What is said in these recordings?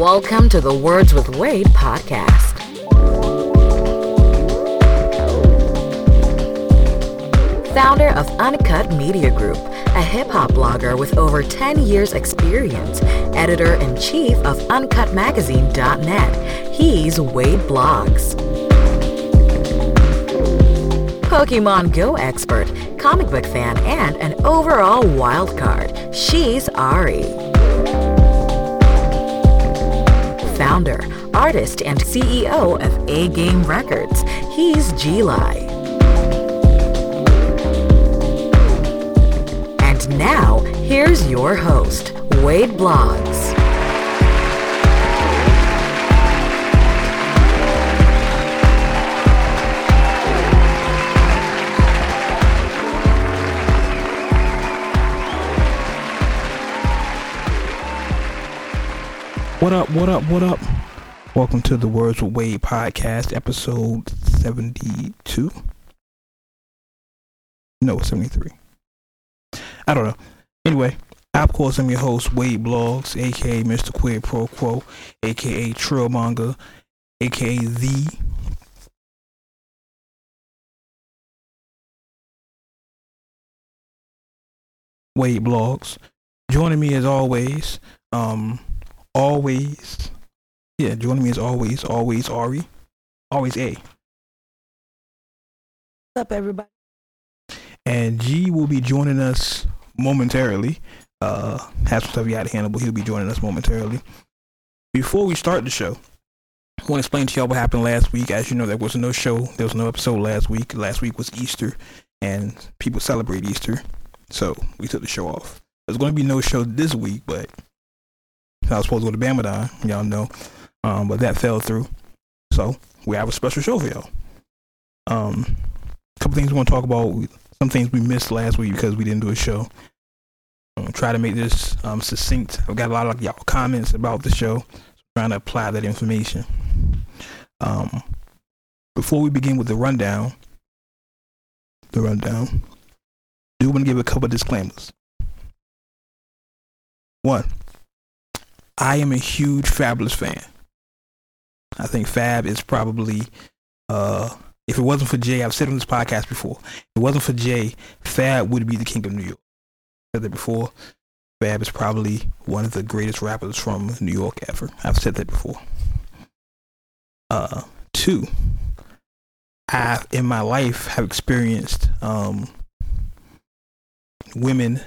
Welcome to the Words with Wade podcast. Founder of Uncut Media Group, a hip hop blogger with over 10 years' experience, editor in chief of UncutMagazine.net, he's Wade Blogs. Pokemon Go expert, comic book fan, and an overall wild card, she's Ari. Founder, artist, and CEO of A Game Records, he's G-Lai. And now, here's your host, Wade Blogs. What up, what up, what up? Welcome to the Words with Wade podcast, episode 72. No, 73. I don't know. Anyway, of course, I'm your host, Wade Blogs, aka Mr. Quid Pro Quo, aka Trillmonger, aka The. Wade Blogs. Joining me as always, um, always, yeah, joining me as always, always Ari, always A. What's up, everybody? and G will be joining us momentarily. Uh, has some stuff he had to handle, but he'll be joining us momentarily. Before we start the show, I want to explain to y'all what happened last week. As you know, there was no show, there was no episode last week. Last week was Easter, and people celebrate Easter, so we took the show off. There's going to be no show this week, but I was supposed to go to Bamadan, y'all know, um, but that fell through. So we have a special show for y'all. Um, a couple things we want to talk about some things we missed last week because we didn't do a show. I'm try to make this um, succinct. I've got a lot of y'all comments about the show. So trying to apply that information. Um, before we begin with the rundown, the rundown, do want to give a couple disclaimers. One, I am a huge Fabolous fan. I think Fab is probably uh, if it wasn't for Jay, I've said on this podcast before, if it wasn't for Jay, Fab would be the king of New York. I said that before. Fab is probably one of the greatest rappers from New York ever. I've said that before. Uh, two, I in my life have experienced um, women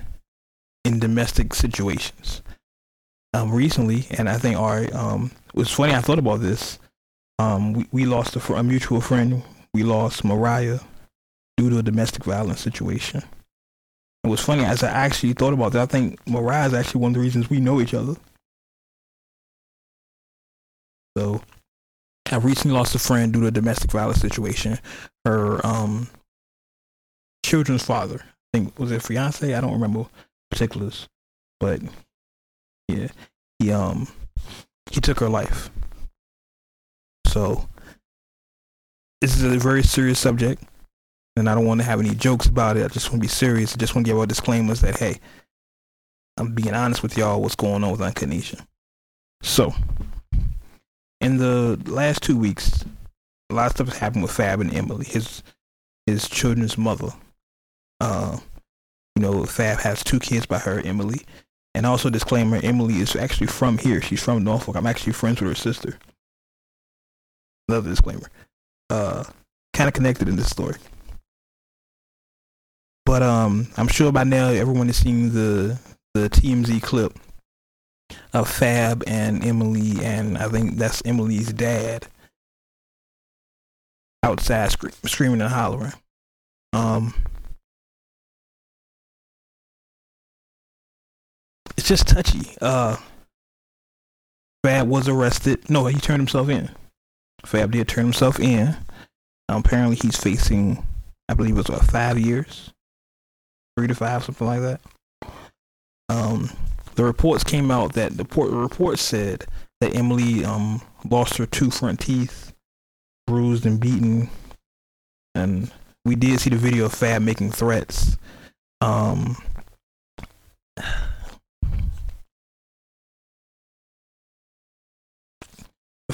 in domestic situations. Um, recently, and I think our um, it was funny. I thought about this. Um, we, we lost a, a mutual friend we lost Mariah due to a domestic violence situation. It was funny as I actually thought about that. I think Mariah is actually one of the reasons we know each other. So, I recently lost a friend due to a domestic violence situation. Her um, children's father, I think, was it fiance? I don't remember particulars, but yeah, he um he took her life. So this is a very serious subject, and I don't want to have any jokes about it. I just want to be serious. I just want to give our disclaimers that hey, I'm being honest with y'all. What's going on with Nation? So, in the last two weeks, a lot of stuff has happened with Fab and Emily, his his children's mother. Uh, you know, Fab has two kids by her, Emily, and also disclaimer: Emily is actually from here. She's from Norfolk. I'm actually friends with her sister. Another disclaimer uh kind of connected in this story. But um, I'm sure by now everyone has seen the the TMZ clip of Fab and Emily, and I think that's Emily's dad outside scre- screaming and hollering. Um, just touchy. Uh, Fab was arrested. No, he turned himself in. Fab did turn himself in. Um, apparently, he's facing, I believe it was what, five years, three to five, something like that. Um, the reports came out that the report said that Emily um lost her two front teeth, bruised and beaten, and we did see the video of Fab making threats. Um,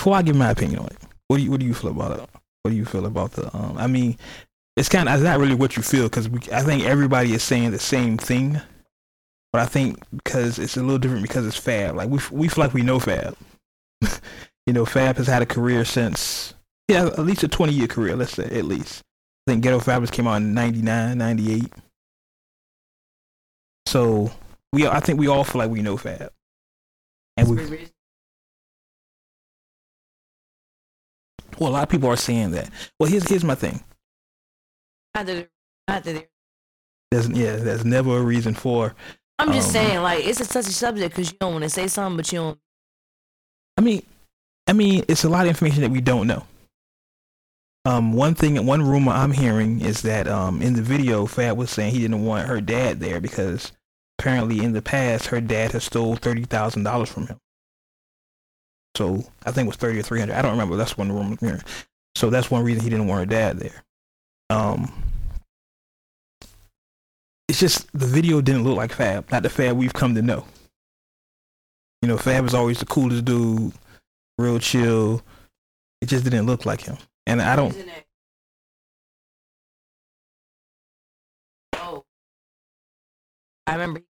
before I give my opinion on it, what do you what do you feel about it? What do you feel about the? Um, I mean, it's kind of it's not really what you feel because I think everybody is saying the same thing, but I think because it's a little different because it's Fab. Like we we feel like we know Fab. you know, Fab has had a career since yeah, at least a twenty year career. Let's say at least. I think Ghetto Fabolous came out in 99, 98. So we I think we all feel like we know Fab, and we. Well, a lot of people are saying that. Well, here's here's my thing. Not that, not that There's yeah, there's never a reason for. I'm just Um, saying, like, it's a touchy subject because you don't want to say something, but you don't. I mean, I mean, it's a lot of information that we don't know. Um, one thing, one rumor I'm hearing is that um, in the video, Fab was saying he didn't want her dad there because apparently in the past her dad has stole thirty thousand dollars from him. So I think it was thirty or three hundred. I don't remember. That's one rumor I'm hearing. So that's one reason he didn't want her dad there. Um, it's just the video didn't look like Fab, not the Fab we've come to know. You know, Fab is always the coolest dude, real chill. It just didn't look like him. And I don't Oh. I remember.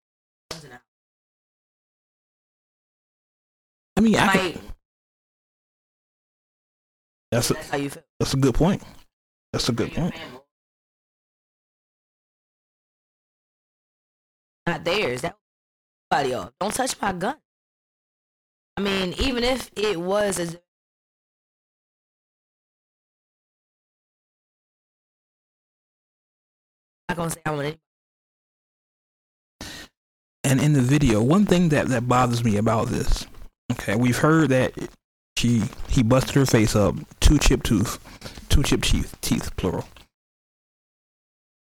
I mean I Like, could, that's a, how you feel. that's a good point. That's a good point. Not theirs. That body off. Don't touch my gun. I mean, even if it was a I'm not gonna say I want any And in the video, one thing that, that bothers me about this, okay, we've heard that she he busted her face up, two chip tooth, two chip teeth, teeth plural.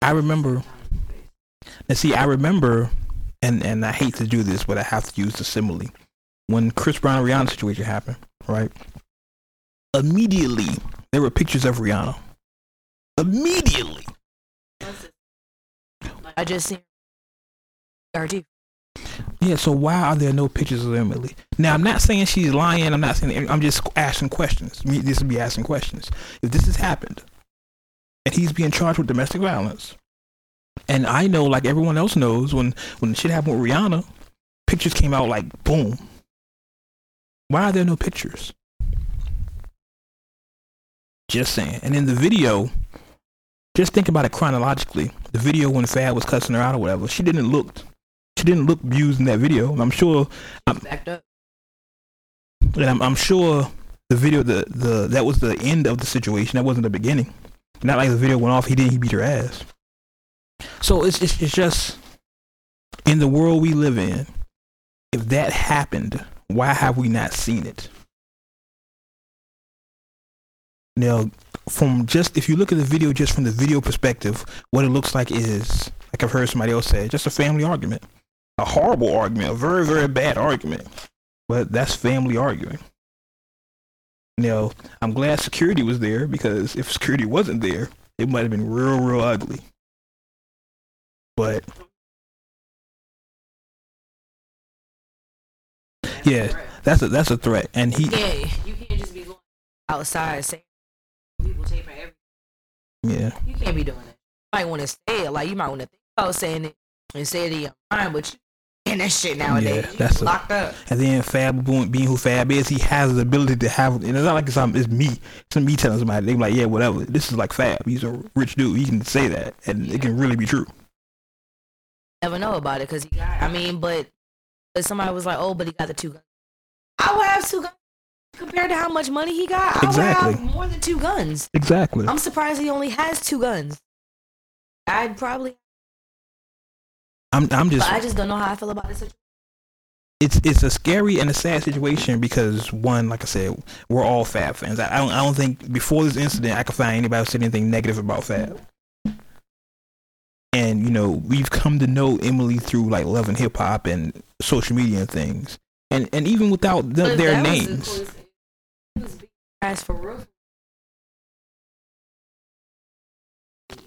I remember and see, I remember, and and I hate to do this, but I have to use the simile. When Chris Brown and Rihanna situation happened, right? Immediately, there were pictures of Rihanna. Immediately. I just seen RG. Yeah, so why are there no pictures of Emily? Now, I'm not saying she's lying. I'm not saying. I'm just asking questions. Me, this would be asking questions. If this has happened, and he's being charged with domestic violence, and I know, like everyone else knows, when when shit happened with Rihanna, pictures came out like boom. Why are there no pictures? Just saying. And in the video, just think about it chronologically. The video when Fab was cussing her out or whatever, she didn't look she didn't look abused in that video. And I'm sure Backed up. and I'm, I'm sure the video the, the that was the end of the situation. That wasn't the beginning. Not like the video went off, he didn't he beat her ass. So it's it's, it's just in the world we live in, if that happened, why have we not seen it? Now, from just if you look at the video just from the video perspective, what it looks like is like I've heard somebody else say, just a family argument. A horrible argument, a very, very bad argument. But that's family arguing. Now, I'm glad security was there because if security wasn't there, it might have been real, real ugly. But yeah, that's a that's a threat. And he Yeah, you can't just be going outside saying people taping everything. yeah. You can't be doing that. You might want to say it. Like you might want to think about saying it and say it in your mind, but you and that shit nowadays. Yeah, that's a- locked up. And then Fab being who Fab is, he has the ability to have. And it's not like it's, um, it's me. It's me telling somebody. They're like, yeah, whatever. This is like Fab. He's a rich dude. He can say that, and it can really be true. Never know about it because he got. I mean, but but somebody was like, oh, but he got the two guns. I would have two guns compared to how much money he got. I Exactly. would have more than two guns. Exactly. I'm surprised he only has two guns. I'd probably, I'm I'm just but I just don't know how I feel about this. situation. it's it's a scary and a sad situation because one, like I said, we're all Fab fans. I, I don't I don't think before this incident I could find anybody who said anything negative about Fab. And you know we've come to know Emily through like love and hip hop and social media and things, and and even without the, their names, coolest thing. He was being ass for real.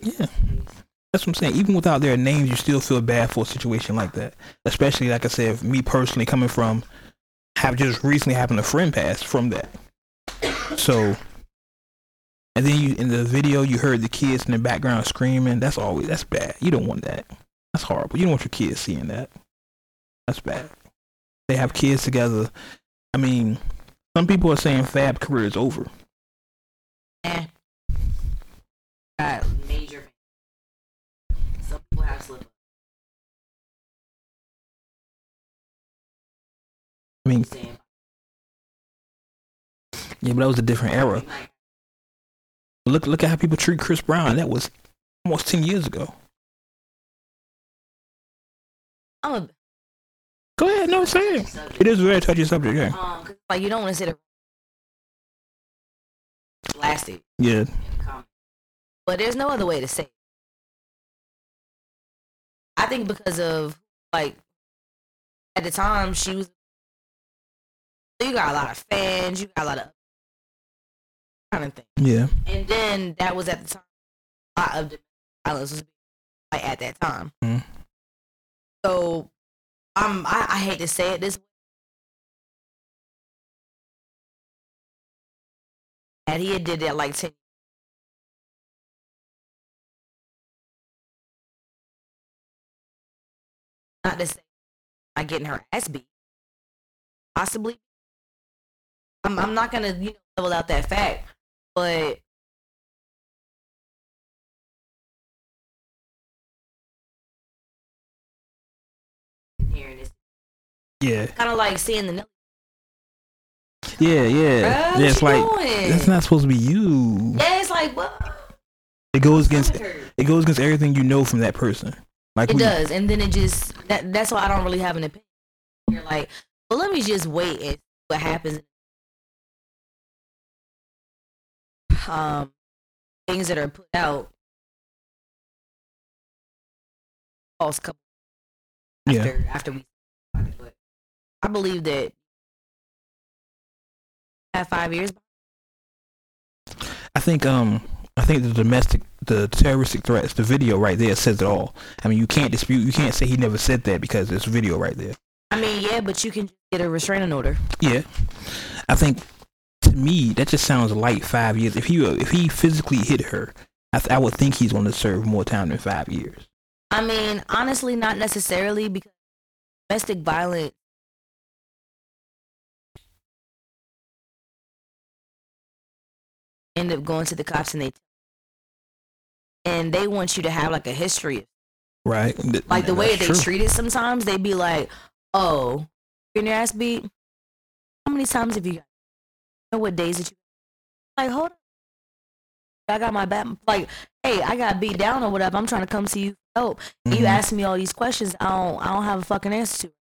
yeah, that's what I'm saying. Even without their names, you still feel bad for a situation like that. Especially like I said, me personally coming from have just recently having a friend pass from that. So, and then you in the video you heard the kids in the background screaming. That's always that's bad. You don't want that. That's horrible. You don't want your kids seeing that. That's bad. They have kids together. I mean, some people are saying Fab career is over. Eh. Got major. Some people have slip. I mean, yeah, but that was a different era. Look, look at how people treat Chris Brown. That was almost ten years ago. I'm a Go ahead, no, say it. subject. It is a very touchy subject. Yeah, Um, like you don't want to sit blasted yeah, but there's no other way to say. It. I think because of like at the time she was, you got a lot of fans, you got a lot of kind of thing, yeah. and then that was at the time a lot of violence was like at that time. Mhm. So, um, I, I hate to say it this way. And he had did that like 10 Not to say not getting her ass beat. Possibly. I'm I'm not gonna, you know, level out that fact. But Yeah, kind of like seeing the yeah, yeah. Bruh, yeah it's like doing? that's not supposed to be you. Yeah, it's like what? It goes against It it goes against everything you know from that person. Like we- does, and then it just that that's why I don't really have an opinion. You're like, well, let me just wait and see what happens. Um, things that are put out. False couple Yeah. after after we, but I believe that have five years. I think um I think the domestic the terroristic threats, the video right there says it all. I mean you can't dispute you can't say he never said that because there's video right there. I mean, yeah, but you can get a restraining order. Yeah. I think to me that just sounds light five years. If he if he physically hit her, I, th- I would think he's going to serve more time than five years. I mean, honestly, not necessarily because domestic violence. End up going to the cops and they and they want you to have like a history. Right. Like the way they true. treat it sometimes, they be like, Oh, getting your ass beat? How many times have you got you know what days that you like hold up. I got my back like, hey, I got beat down or whatever. I'm trying to come to you for help. You Mhm. ask me all these questions, I don't I don't have a fucking answer to.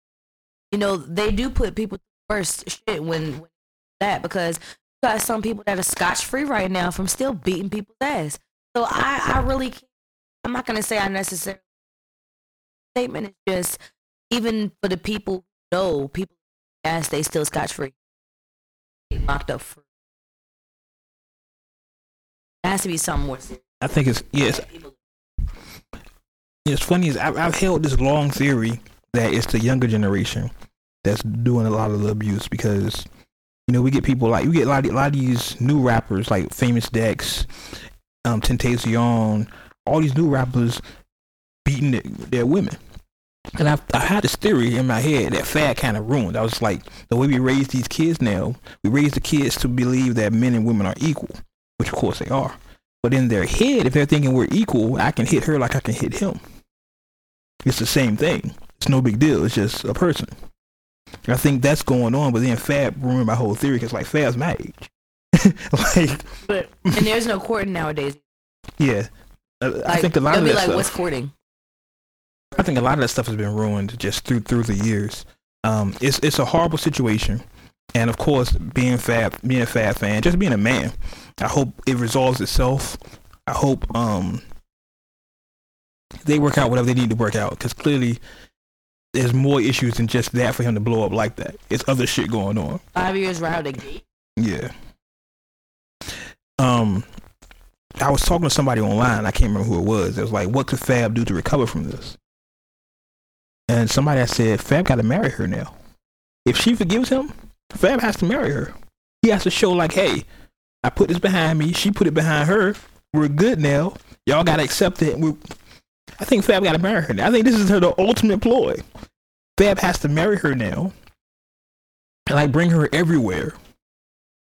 You know, they do put people first shit when, when that because you got some people that are scotch free right now from still beating people's ass. So I I really can't, I'm not gonna say I necessarily statement is just even for the people who know people ass they still scotch free. Locked up for it has to be something more serious. I think it's yes. It's funny is I've, I've held this long theory that it's the younger generation that's doing a lot of the abuse because you know we get people like we get a lot of, a lot of these new rappers like Famous Dex, um, Tentacion, all these new rappers beating their, their women. And I've, I had this theory in my head that Fab kind of ruined. I was like, the way we raise these kids now, we raise the kids to believe that men and women are equal, which of course they are. But in their head, if they're thinking we're equal, I can hit her like I can hit him. It's the same thing. It's no big deal. It's just a person. I think that's going on. But then Fab ruined my whole theory because like Fab's my age. like, But and there's no courting nowadays. yeah. Uh, I, I think a lot of be like, stuff. "What's courting?" I think a lot of that stuff has been ruined just through through the years. Um, it's it's a horrible situation, and of course, being Fab, being a Fab fan, just being a man, I hope it resolves itself. I hope um they work out whatever they need to work out because clearly there's more issues than just that for him to blow up like that. It's other shit going on. Five years right out the gate. Yeah. Um, I was talking to somebody online. I can't remember who it was. It was like, "What could Fab do to recover from this?" And somebody had said, "Fab got to marry her now. If she forgives him, Fab has to marry her. He has to show like, hey, I put this behind me. She put it behind her. We're good now. Y'all gotta accept it. We, I think Fab gotta marry her. Now. I think this is her the ultimate ploy. Fab has to marry her now, and like bring her everywhere,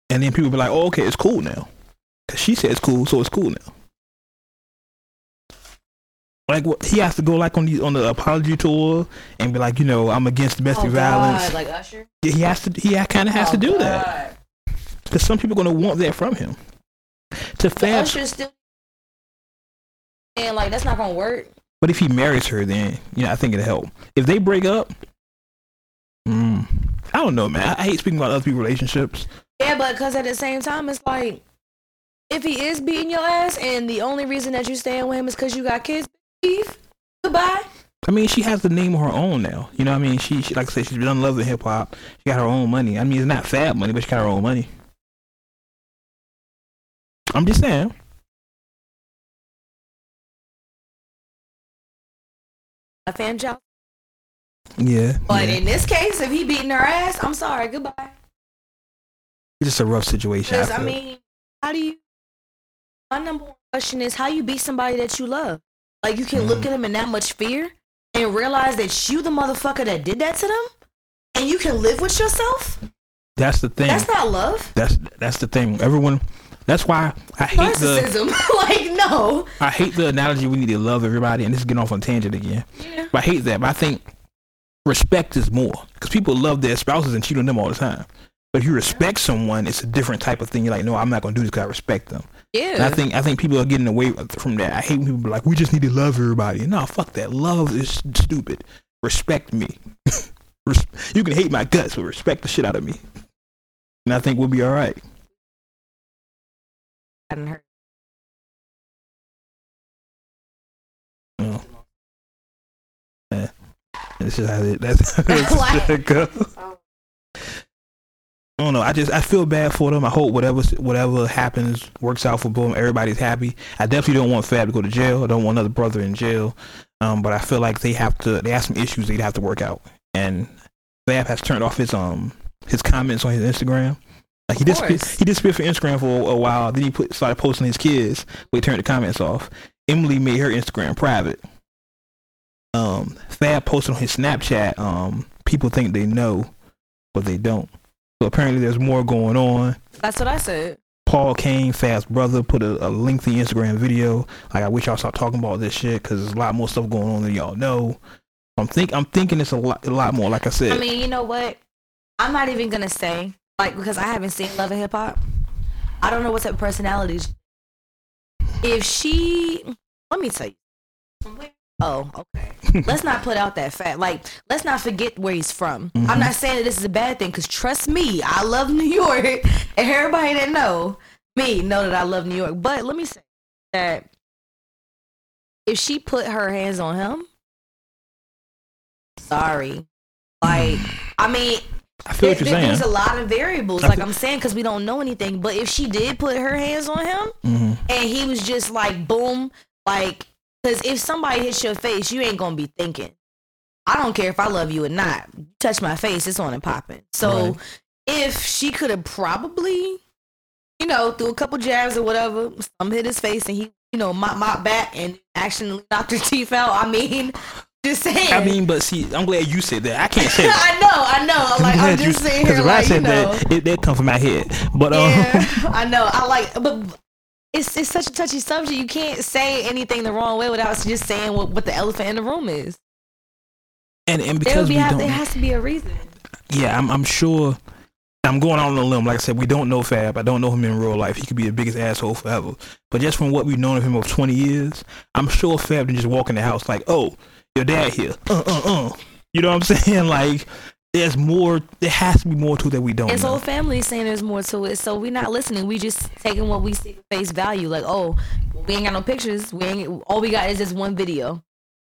and then people be like, "Oh, okay, it's cool now," because she said it's cool, so it's cool now. Like what he has to go like on the on the apology tour and be like, you know, I'm against domestic Oh, violence. God, like Usher. Yeah, he has to. He kind of has Oh, to do that because some people are gonna want that from him. To Fab, Usher still, and like that's not gonna work. but if he marries her, then you know I think it'll help. If they break up, mm, I don't know, man. I, I hate speaking about other people's relationships. Yeah, but because at the same time, it's like if he is beating your ass, and the only reason that you staying with him is because you got kids, leave. Goodbye. I mean, she has the name of her own now. You know what I mean? She, she like I said, she's done love in hip hop. She got her own money. I mean, it's not Fab money, but she got her own money. I'm just saying. A fan job. Yeah. But yeah. in this case, if he beating her ass, I'm sorry. Goodbye. It's just a rough situation. Because I mean, how do you? My number one question is how you beat somebody that you love. Like you can look Mm. at them in that much fear and realize that you the motherfucker that did that to them, and you can live with yourself. that's the thing. That's not love. That's that's the thing. Everyone. That's why I hate the like no. I hate the analogy. We need to love everybody, and this is getting off on tangent again. Yeah. But I hate that. But I think respect is more because people love their spouses and cheat on them all the time. But if you respect someone, it's a different type of thing. You're like, no, I'm not gonna do this because I respect them. And I think I think people are getting away from that. I hate when people be like, we just need to love everybody. No, fuck that. Love is stupid. Respect me. You can hate my guts, but respect the shit out of me. And I think we'll be all right. I Hadn't heard. Oh. Yeah. That's just how it, that's how it goes. I don't know. I just I feel bad for them. I hope whatever whatever happens works out for both. Everybody's happy. I definitely don't want Fab to go to jail. I don't want another brother in jail. Um, but I feel like they have to. They have some issues they'd have to work out. And Fab has turned off his um his comments on his Instagram. Like he disappeared, he disappeared from Instagram for a while. Then he put started posting his kids, but he turned the comments off. Emily made her Instagram private. Um, Fab posted on his Snapchat. Um, people think they know, but they don't. So apparently, there's more going on. That's what I said. Paul Cain, Fab's brother, put a, a lengthy Instagram video. Like, I wish y'all start talking about this shit because there's a lot more stuff going on than y'all know. I'm think I'm thinking it's a lot, a lot more. Like I said, I mean, you know what? I'm not even gonna say like because I haven't seen Love and Hip Hop. I don't know what type of personalities. If she, let me tell you. Oh, okay. let's not put out that fact. Like, let's not forget where he's from. I'm Mhm. not saying that this is a bad thing because trust me, I love New York, and everybody that know me know that I love New York. But let me say that if she put her hands on him, sorry. Like, I mean, I feel there- there- there's a lot of variables, like I'm saying, because we don't know anything. But if she did put her hands on him, hmm and he was just like boom like because if somebody hits your face you ain't gonna be thinking i don't care if i love you or not You touch my face it's on and popping so Right. if she could have probably you know threw a couple jabs or whatever some hit his face and he you know mop mop back and actually knocked her teeth out i mean just saying I mean, but see, I'm glad you said that. I can't say. i know i know I'm like i'm glad you- just saying here if I like you said know that, it that come from my head. But um, yeah, I know. I like, but it's it's such a touchy subject. You can't say anything the wrong way without just saying what, what the elephant in the room is. and and because be we don't, there has to be a reason. yeah, I'm I'm sure. I'm going out on a limb. Like I said, we don't know Fab. I don't know him in real life. He could be the biggest asshole forever. But just from what we've known of him over 20 years, I'm sure Fab didn't just walk in the house like, "Oh, your dad here." Uh, uh, uh. You know what I'm saying? Like, there's more. There has to be more to it that we don't His know. whole family is saying there's more to it, so we're not listening. We just taking what we see face value. Like, oh, we ain't got no pictures. We ain't. All we got is this one video.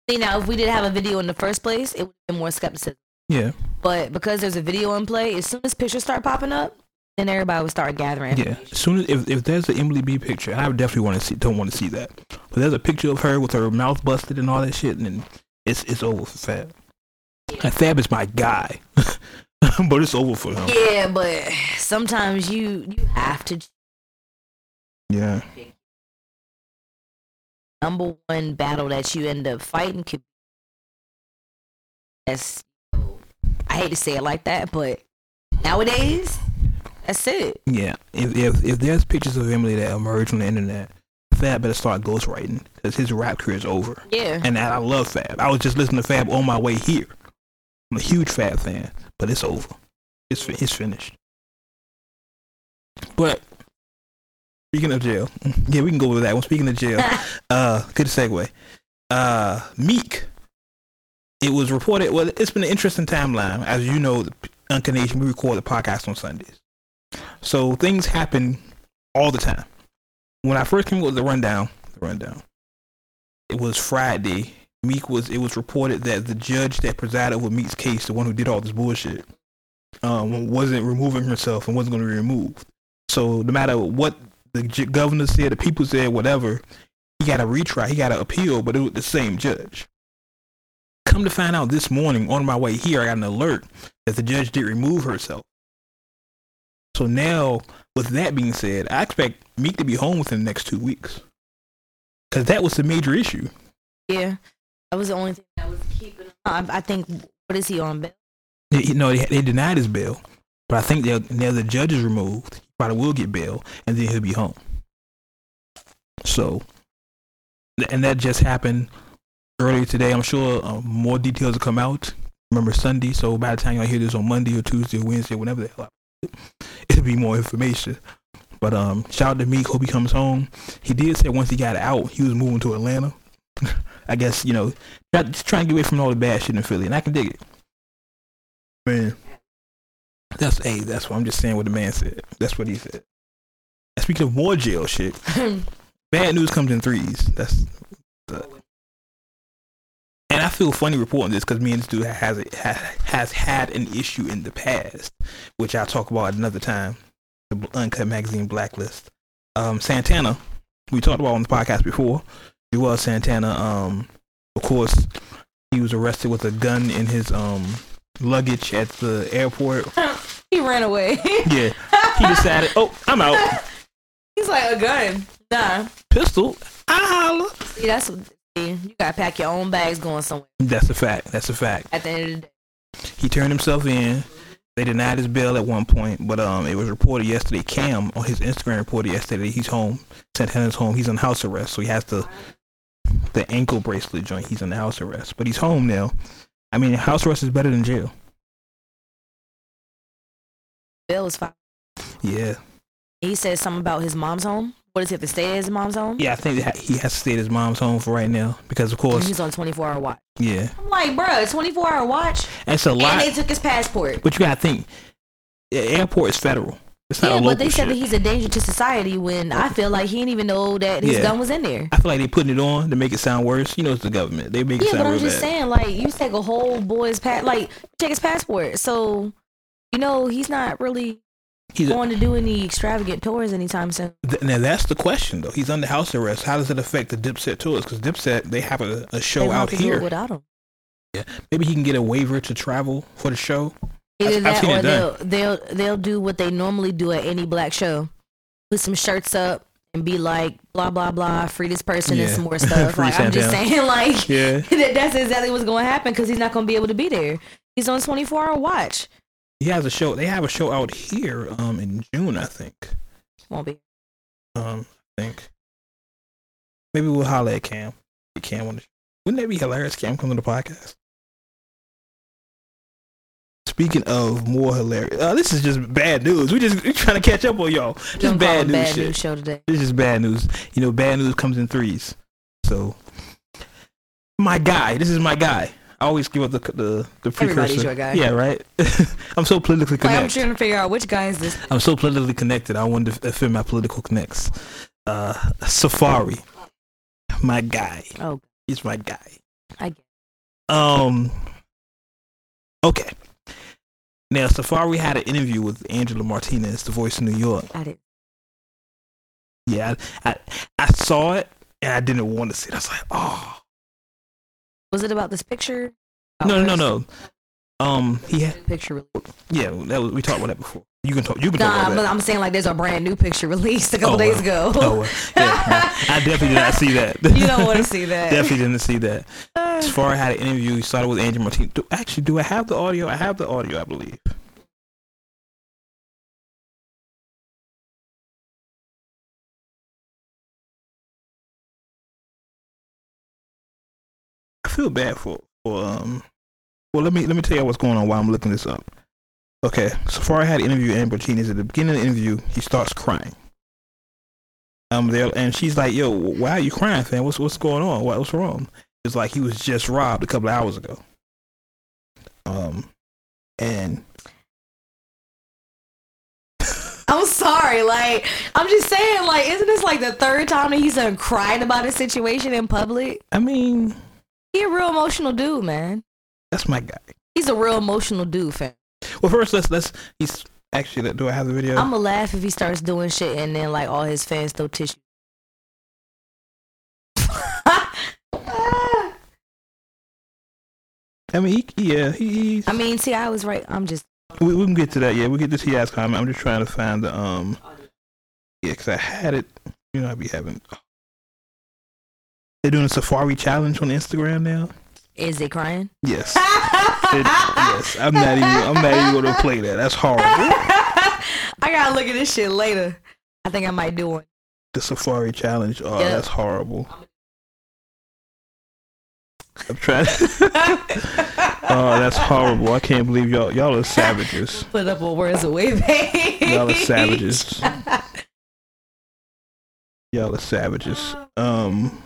See now, if we did have a video in the first place, it would have been more skepticism. yeah, But because there's a video in play, as soon as pictures start popping up, then everybody would start gathering. yeah. As soon as if, if there's an Emily B picture, and I definitely want to see. Don't want to see that. But there's a picture of her with her mouth busted and all that shit, and it's it's over for Fab. And Fab is my guy, but it's over for him. Yeah, but sometimes you you have to Yeah. Number one battle that you end up fighting could be that's I hate to say it like that, but nowadays that's it. Yeah. If if if there's pictures of Emily that emerge on the internet, Fab better start ghostwriting because his rap career is over. Yeah. And I love Fab. I was just listening to Fab on my way here. I'm a huge Fab fan, but it's over. It's it's finished. But speaking of jail, yeah, we can go with that one. Speaking of jail, uh, good segue. Uh, Meek. It was reported. Well, it's been an interesting timeline, as you know. The Uncut Nation, we record the podcast on Sundays, so things happen all the time. When I first came up with the rundown, the rundown, it was Friday. Meek was. It was reported that the judge that presided over Meek's case, the one who did all this bullshit, um, wasn't removing herself and wasn't going to be removed. So no matter what the governor said, the people said, whatever, he got a retry. He got to appeal, but it was the same judge. Come to find out this morning on my way here, I got an alert that the judge did remove herself. So now, with that being said, I expect Meek to be home within the next two weeks. Because that was the major issue. Yeah. That was the only thing that was keeping. I, I think what is he on bail? You know, they, denied his bail, but I think now the judge is removed. Probably will get bail, and then he'll be home. So, and that just happened earlier today. I'm sure uh, more details will come out. Remember Sunday, so by the time y'all hear this on Monday or Tuesday or Wednesday, whenever the hell, it'll be more information. But um, shout out to Meek. Hope he comes home. He did say once he got out, he was moving to Atlanta. I guess you know, try- just trying to get away from all the bad shit in Philly, and I can dig it. Man, that's hey, that's what I'm just saying. What the man said. That's what he said. And speaking of more jail shit, bad news comes in threes. That's the, and I feel funny reporting this because me and this dude has a, has had an issue in the past, which I'll talk about at another time. The Uncut Magazine Blacklist. Um, Santana, we talked about on the podcast before. Juelz Santana. Um, of course, he was arrested with a gun in his um luggage at the airport. he ran away. Yeah, he decided, oh, I'm out. He's like a gun. Nah. Pistol, I holla. See, that's what see, you gotta pack your own bags going somewhere That's a fact. That's a fact. at the end of the day. He turned himself in. They denied his bail at one point, but um, it was reported yesterday. Cam on his Instagram reported yesterday that he's home. Santana's home. He's on house arrest, so he has to the ankle bracelet joint. He's on house arrest, but he's home now. I mean, house arrest is better than jail. Bill was fine. Yeah, He said something about his mom's home. What does he have to stay at his mom's home? yeah. I think he has to stay at his mom's home for right now because, of course, he's on 24 hour watch. yeah, I'm like, bro, 24 hour watch. it's a lot. And they took his passport. But you gotta think, the airport is federal. Yeah, a but they said shit. that he's a danger to society when I feel like he didn't even know that his Yeah. gun was in there. I feel like they're putting it on to make it sound worse. You know, it's the government. They make it Yeah, sound but I'm just bad. saying, like, you take a whole boy's pat, like, check his passport. So, you know, he's not really He's a, going to do any extravagant tours anytime soon. th- now that's the question though. He's under house arrest. How does it affect the Dipset tours? Because Dipset they have a, a show out have to do it here. without him. Yeah, maybe he can get a waiver to travel for the show. Either I've that seen or they'll, they'll they'll do what they normally do at any black show. Put some shirts up and be like blah blah blah, free this person and some more stuff. Like I'm just saying, like Yeah. that, that's exactly what's going to happen because he's not going to be able to be there. He's on 24 hour watch. He has a show. They have a show out here um in June, I think. Won't be. Um, I think. Maybe we'll holler at Cam. Cam on the show. Wouldn't that be hilarious? Cam come to the podcast. Speaking of more hilarious, uh, this is just bad news. We just we trying to catch up on y'all. Just call bad news bad shit. news show today. This is just bad news. You know, bad news comes in threes. So, my guy. This is my guy. I always give up the the the precursor. Everybody's your guy. Yeah, right. I'm so politically Like, I'm connected. trying to figure out which guy is this. I'm so politically connected. I wanted to offend my political connects. Uh, Safaree, my guy. Oh, He's my guy. I get. Um. Okay. Now, Safaree had an interview with Angela Martinez, the voice of New York. I did. Yeah, I, I, I saw it and I didn't want to see it. I was like, oh. Was it about this picture? No, no, no, no. Um, he had, Picture. yeah, that was, we talked about that before. You can talk. You can Nah, talk I'm. I'm saying like there's a brand new picture released a couple Oh, days ago. Oh, yeah, I definitely did not see that. you don't want to see that. definitely didn't see that. As far as had an interview, he started with Angie Martinez. Do, actually, do I have the audio? I have the audio, I believe. I feel bad for for um. Well, let me let me tell you what's going on while I'm looking this up. Okay, Safaree had an interview with Angie Martinez. At the beginning of the interview, he starts crying. Um, there and she's like, "Yo, why are you crying, fam? What's what's going on? What, what's wrong?" It's like he was just robbed a couple of hours ago. Um, and I'm sorry. Like, I'm just saying, like, isn't this like the third time that he's done crying about a situation in public? I mean, He a real emotional dude, man. that's my guy. He's a real emotional dude, fam. Well, first let's let's he's actually do I have the video? I'm gonna laugh if he starts doing shit and then like all his fans throw tissue. I mean, he, yeah, he, he's. I mean, see, I was right. I'm just we, we can get to that. Yeah, we get to T.I.'s comment. I'm just trying to find the um. Yeah, because I had it. You know, I'd be having. They're doing a Safaree challenge on Instagram now. Is it crying? Yes. It- yes. I'm not even. I'm not even to play that. That's horrible. I gotta look at this shit later. I think I might do one. The Safaree challenge. Oh, Yeah. that's horrible. I'm trying. oh, that's horrible. I can't believe y'all. Y'all are savages. Put up a words away page. Y'all are savages. Y'all are savages. Um,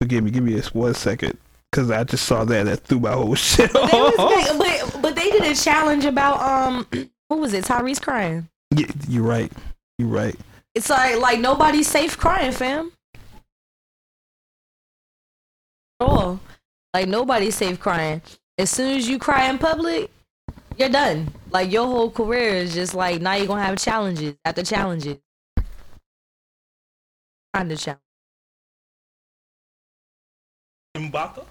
forgive me. Give me this one second, cause I just saw that. That threw my whole shit They was off. big- but but they did a challenge about um what was it? Tyrese crying. Yeah, you're right. You're right. It's like like nobody's safe crying, fam. At all. Like nobody's safe crying. As soon as you cry in public, you're done. Like your whole career is just like now you're gonna have challenges after challenges. Kind of challenge. Mbaka.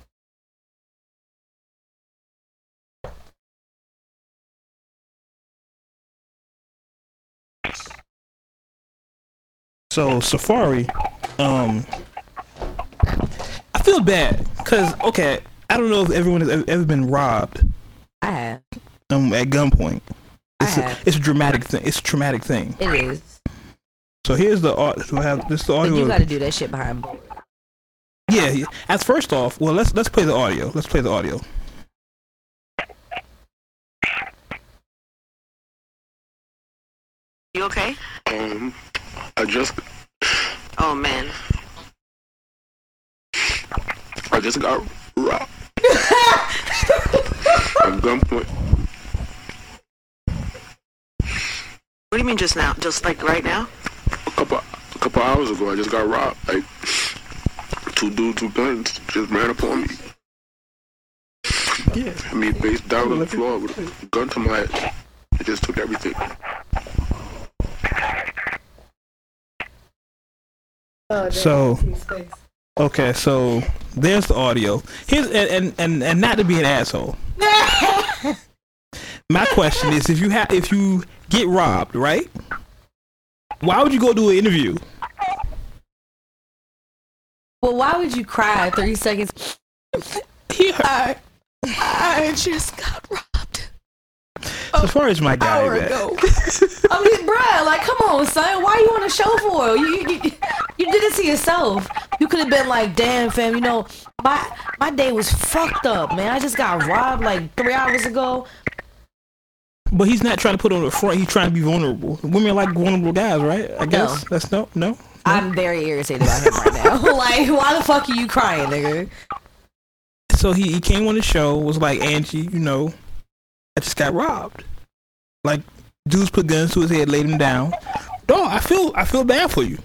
So Safaree, um, I feel bad because okay, I don't know if everyone has ever- ever been robbed I have. um at gunpoint. It's I a, have. it's a dramatic thing. It's a traumatic thing. It is. So here's the au- so I have this is the But audio. you gotta do that shit behind bars. Yeah, yeah. As first off, well, let's let's play the audio. Let's play the audio. You okay? Um, I just Oh man. I just got robbed at gunpoint. What do you mean just now? Just like right now? A couple a couple hours ago, I just got robbed. Like two dudes with guns just ran up on me. Yeah. I mean, face down on the floor with a gun to my head. They just took everything. So okay, so there's the audio. Here's and and and, and not to be an asshole. My question is, if you have if you get robbed, right? Why would you go do an interview? Well, why would you cry three seconds? He heard, I, I just got robbed. As far as my guy, hour ago. I mean, bruh, like, come on, son. Why you on a show for? You, you, you did it to yourself. You could have been like, damn, fam, you know, my my day was fucked up, man. I just got robbed like three hours ago. But he's not trying to put on the front. He's trying to be vulnerable. Women like vulnerable guys, right? I guess that's no, no. I'm very irritated about him right now. like, why the fuck are you crying, nigga? So he, he came on the show, was like, Angie, you know, I just got robbed. Like, dudes put guns to his head, laid him down. Dog, I feel I feel bad for you.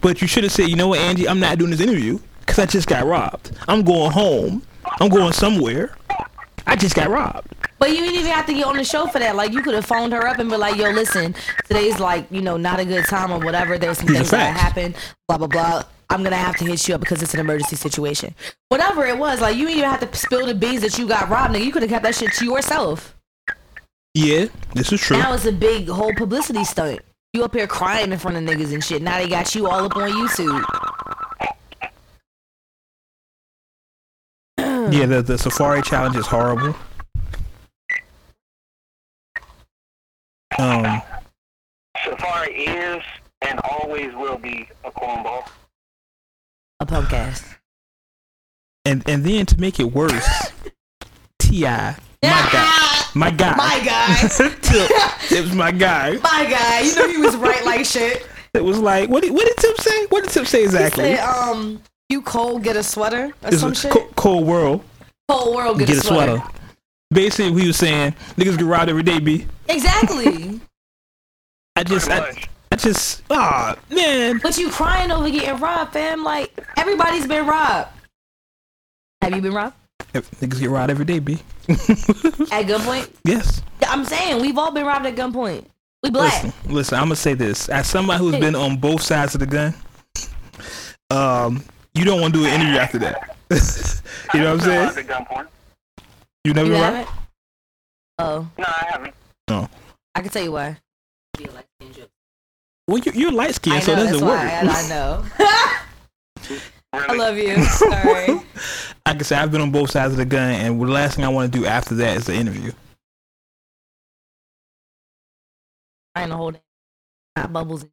But you should have said, you know what, Angie, I'm not doing this interview because I just got robbed. I'm going home. I'm going somewhere. I just got robbed. But you didn't even have to get on the show for that. Like, you could have phoned her up and be like, yo, listen, today's like, you know, not a good time or whatever. There's some These things that facts. happen, blah, blah, blah. I'm going to have to hit you up because it's an emergency situation. Whatever it was, like, you didn't even have to spill the beans that you got robbed, nigga. You could have kept that shit to yourself. Yeah, this is true. Now it's a big whole publicity stunt. You up here crying in front of niggas and shit. Now they got you all up on YouTube. Yeah, the, the Safaree challenge is horrible. Um, Safaree is and always will be a cornball. A podcast. and and then to make it worse, T.I., my guy, my guy, My guy. Tip's my guy. My guy. You know he was right like shit. It was like, what did what did Tip say? What did Tip say exactly? He said, um, you cold, get a sweater or It's some a shit. co- cold world. Cold world get, Get a sweater. Basically, we was saying niggas get robbed every day. B. Exactly. I just, I. I just, ah man. but you crying over getting robbed, fam. Like, everybody's been robbed. Have you been robbed? Niggas get robbed every day. B. At gunpoint? yes. I'm saying, we've all been robbed at gunpoint. We black. Listen, listen. I'm gonna say this as somebody who's been on both sides of the gun. Um, you don't want to do an interview after that. you know what I'm saying? The gunpoint. You never You robbed? Oh, No, I haven't. No. I can tell you why. Well, you, you're light I skinned, know, so it that's doesn't why. work. I, I know. I love you. Sorry. Like I said, I've been on both sides of the gun, and the last thing I want to do after that is the interview. Trying to hold it. Bubbles.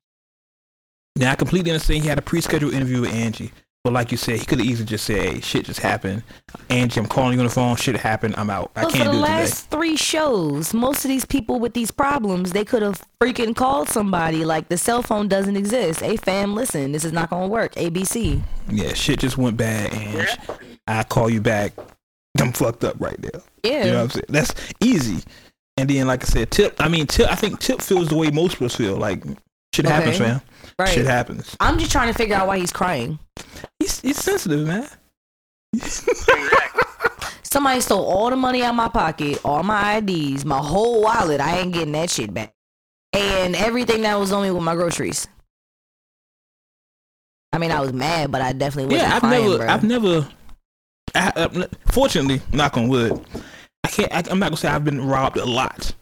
Now I completely understand he had a pre-scheduled interview with Angie, but like you said, he could have easily just said, "Hey, shit just happened. Angie, I'm calling you on the phone. Shit happened. I'm out. I But for can't the do it last three shows, most of these people with these problems, they could have freaking called somebody. Like the cell phone doesn't exist. Hey fam, listen, this is not gonna work. ABC. Yeah, shit just went bad, and Yeah. I call you back. I'm fucked up right now. Yeah. You know what I'm saying? That's easy. And then, like I said, Tip. I mean, Tip. I think Tip feels the way most of us feel. Like shit happens, man. right. Shit happens. I'm just trying to figure out why he's crying. He's he's sensitive, man. Somebody stole all the money out of my pocket, all my IDs, my whole wallet. I ain't getting that shit back. And everything that was on me with my groceries. I mean, I was mad, but I definitely wasn't yeah, I've crying, never, bro. I've never. I, I, fortunately, knock on wood, I can't. I, I'm not gonna say I've been robbed a lot.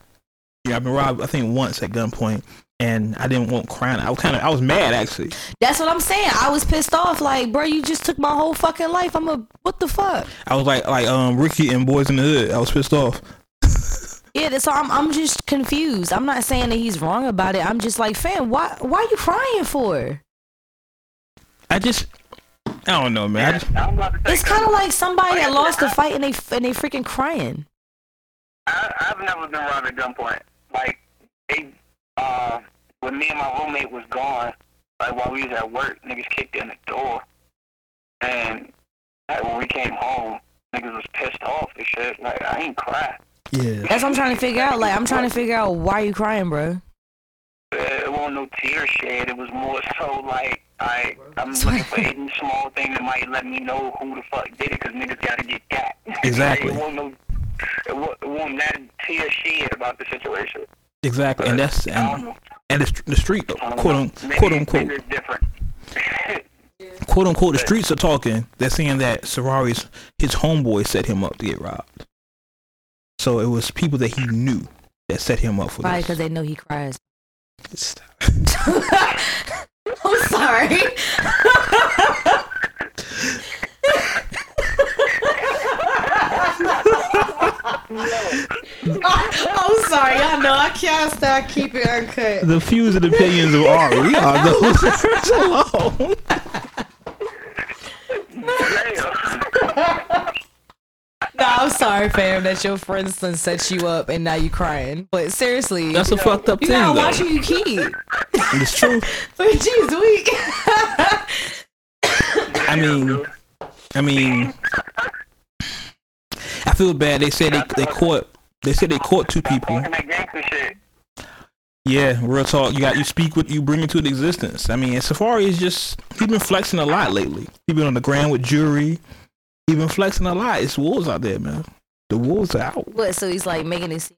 Yeah, I've been robbed. I think once at gunpoint, and I didn't want crying. I was kind of, I was mad actually. That's what I'm saying. I was pissed off. Like, bro, you just took my whole fucking life. I'm a what the fuck? I was like, like um Ricky and Boyz n the Hood. I was pissed off. Yeah, that's all. I'm, I'm just confused. I'm not saying that he's wrong about it. I'm just like, fam, why why are you crying for? I just, I don't know, man. I just, I'm about to say It's kind of like somebody that lost a fight and they and they freaking crying. I, I've never been robbed at gunpoint. Like, they, uh, when me and my roommate was gone, like while we was at work, niggas kicked in the door, and like when we came home, niggas was pissed off and shit. Like, I ain't cry. yeah. That's what I'm trying to figure out. Like, I'm trying to figure out why you crying, bro. It wasn't no tear shed. It was more so like I I'm looking for any small thing that might let me know who the fuck did it, cause niggas gotta get got. Exactly. it wasn't no. It wa- it wasn't that tear shed about the situation. Exactly, and that's and, um, and the, the street, quote know. unquote, quote unquote, maybe different. quote unquote, the streets are talking. They're saying that Safaree's his homeboy set him up to get robbed. So it was people that he knew that set him up for Probably this. because they know he cries. I'm sorry. I'm sorry. Y'all know I can't stop keeping uncut. The views and opinions of Ari we are those alone. Uh, I'm sorry, fam, that your friend's son set you up and now you're crying. But seriously, That's a fucked up you thing, gotta though. watch who you keep. It's true. But jeez, weak. I mean, I mean, I feel bad. They said they they caught. They said they caught two people. Talking that gangster shit. Yeah, real talk. You got you speak with you bring it into existence. I mean, Safaree is just he's been flexing a lot lately. He's been on the ground with jury. He been flexing a lot. It's wolves out there, man. The wolves are out. what? So he's like making it seem.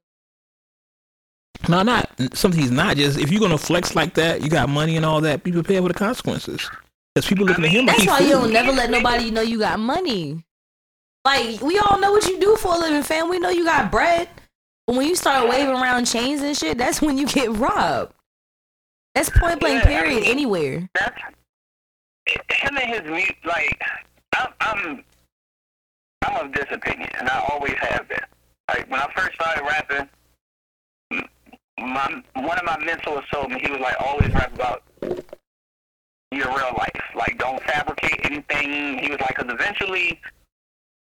No, not something he's not. Just if you're gonna flex like that, you got money and all that. Be prepared for the consequences. Because people looking at him That's he why you fool. don't never let nobody know you got money. Like we all know what you do for a living, fam. We know you got bread. But when you start waving around chains and shit, that's when you get robbed. That's point blank Yeah, I period mean- anywhere. That's him and his. Like I'm, I'm, I'm of this opinion, and I always have been. Like when I first started rapping, my one of my mentors told me he was like always rap about your real life. Like don't fabricate anything. He was like, because eventually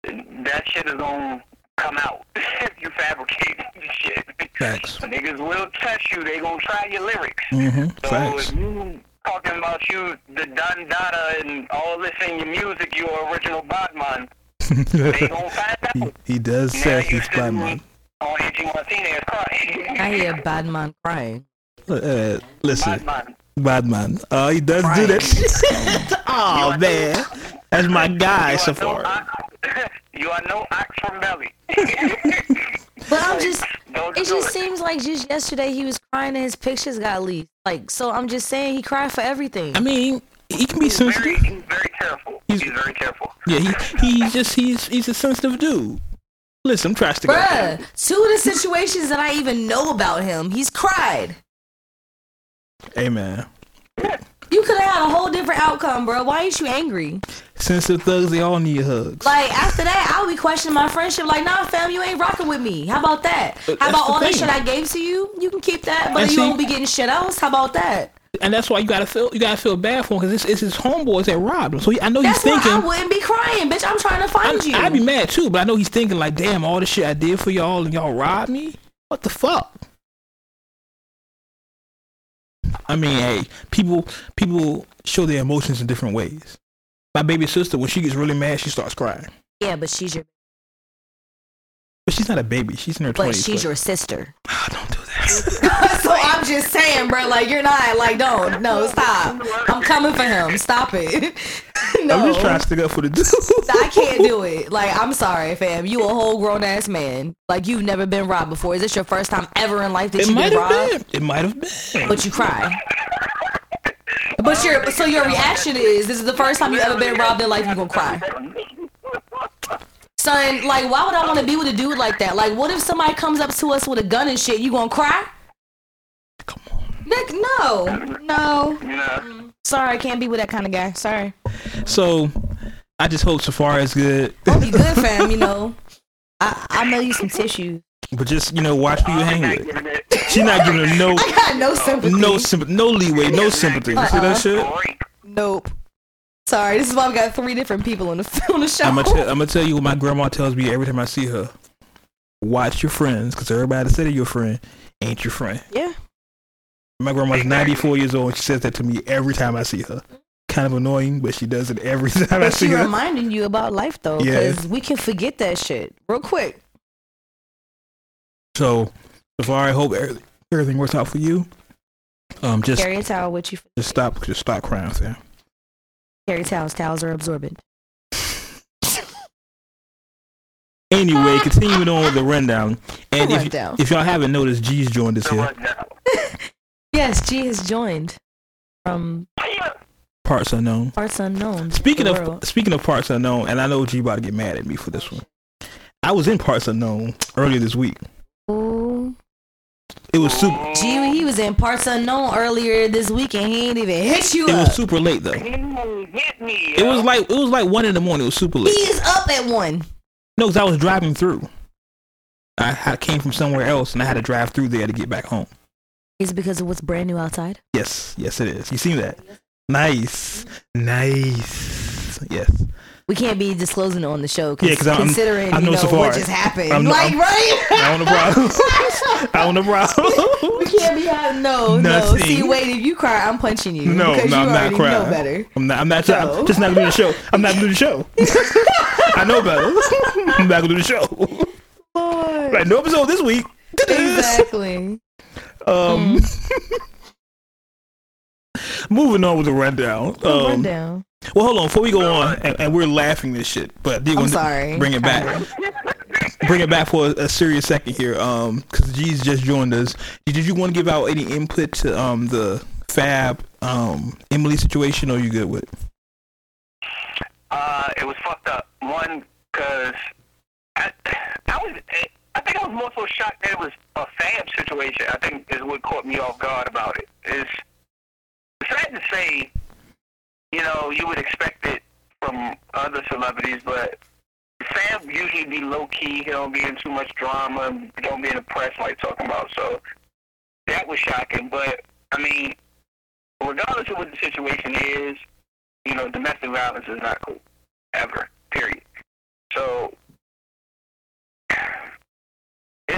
that shit is gonna come out if you fabricate shit. Facts. Niggas will test you. They gonna try your lyrics. Mm-hmm. So Facts. if you talking about you, the Don Dada and all this in your music, you are original Bodman, they gonna find he, out. he does Now say he's sitting Batman. On Angie Martinez crying. I hear bad man crying. Uh, listen, Bodman. Batman. Oh, he does do that. oh man, that's my guy so are no far. you are no ox from belly. But I'm just Don't it do just seems like just yesterday he was crying and his pictures got leaked. Like so I'm just saying he cried for everything. I mean, he can be He's very, sensitive. he's very careful. He's- He's, very careful. Yeah, he he's just he's he's a sensitive dude. Listen, I'm trying to go. Bruh, two of the situations that I even know about him, he's cried. Hey man, You could have had a whole different outcome, bro. Why ain't you angry? sensitive thugs, they all need hugs. Like after that, I'll be questioning my friendship. Like, nah, fam, you ain't rocking with me. How about that? But How that's about the all that shit I gave to you? You can keep that, but And you see- won't be getting shit else. How about that? And that's why you gotta feel you gotta feel bad for him because it's, it's his homeboys that robbed him. So he, I know That's he's why I wouldn't be crying, bitch. I'm trying to find I'd, you. I'd be mad too, but I know he's thinking like, damn, all the shit I did for y'all and y'all robbed me. What the fuck? I mean, hey, people people show their emotions in different ways. My baby sister, when she gets really mad, she starts crying. yeah, but she's your, But she's not a baby. She's in her but twenties. she's your sister. Ah, don't do that. I'm just saying, bro. Like you're not. Like don't. No, stop. I'm coming for him. Stop it. no. I'm just trying to stick up for the dude. I can't do it. Like, I'm sorry, fam. You a whole grown ass man. Like, you've never been robbed before. Is this your first time ever in life that It you've been robbed? been. It might have been. But you cry. But your so your reaction is this is the first time you ever been robbed in life. You gonna cry, son? Like, why would I want to be with a dude like that? Like, what if somebody comes up to us with a gun and shit? You gonna cry? Come on. Nick, no, no. You know, Sorry, I can't be with that kind of guy. Sorry. So, I just hope Safaree is good. I'll be good, fam. You know, I I mail you some tissue. But just you know, watch who you hang not with. it. She's not giving her no, I got no sympathy. no sympathy, no leeway, no sympathy. You see that shit? Nope. Sorry, this is why we got three different people on the on the show. I'm gonna, tell, I'm gonna tell you what my grandma tells me every time I see her. Watch your friends, because everybody that said your friend ain't your friend. yeah. My grandma's 94 years old. and She says that to me every time I see her. Kind of annoying, but she does it every time I see she her. reminding you about life though, Yeah. because we can forget that shit real quick. So, Safaree, I hope everything, everything works out for you. Um, just Carry a towel with you. just stop, just stop crying, fam. Carry towels. Towels are absorbent. Anyway, continuing on with the rundown, and if, Rundown. if y'all haven't noticed, G's joined us So here. what now? Yes, G has joined from Parts unknown. parts unknown. Speaking of world. speaking of parts unknown, and I know G about to get mad at me for this one. I was in parts unknown earlier this week. Ooh. It was super. G, he was in parts unknown earlier this week and he ain't even hit you It up. was super late though. Hit me. It was like it was like one in the morning. It was super he late. is up at one. No, because I was driving through. I, I came from somewhere else and I had to drive through there to get back home. Is it because of what's brand new outside? Yes, yes, it is. You seen that? Nice, nice. Yes. We can't be disclosing it on the show Yeah, because 'cause I'm- considering I'm you no know Safaree. what just happened. I'm like I'm- right? I want a problem. I want a problem. We can't be having no, no. Nothing. See, wait, if you cry, I'm punching you. No, because no, you I'm not crying. know better. I'm not. I'm not. No. I'm just not gonna do the show. I'm not gonna do the show. I know better. I'm not gonna do the show. Lord. Like no episode this week. Exactly. Um, moving on with the rundown. Um, rundown. Well, hold on. Before we go on, and, and we're laughing this shit, but I'm sorry. bring it back? Bring it back for a, a serious second here. Um, because G's just joined us. Did you want to give out any input to um the Fab um Emily situation, or you good with? it? Uh, it was fucked up. One, cause I, I was, I think I was more so shocked that it was a fab situation. I think is what caught me off guard about it. it. Is sad to say, you know, you would expect it from other celebrities, but Fab usually be low key. He don't be in too much drama. He don't be in the press like talking about. So that was shocking. But I mean, regardless of what the situation is, you know, domestic violence is not cool ever. Period. So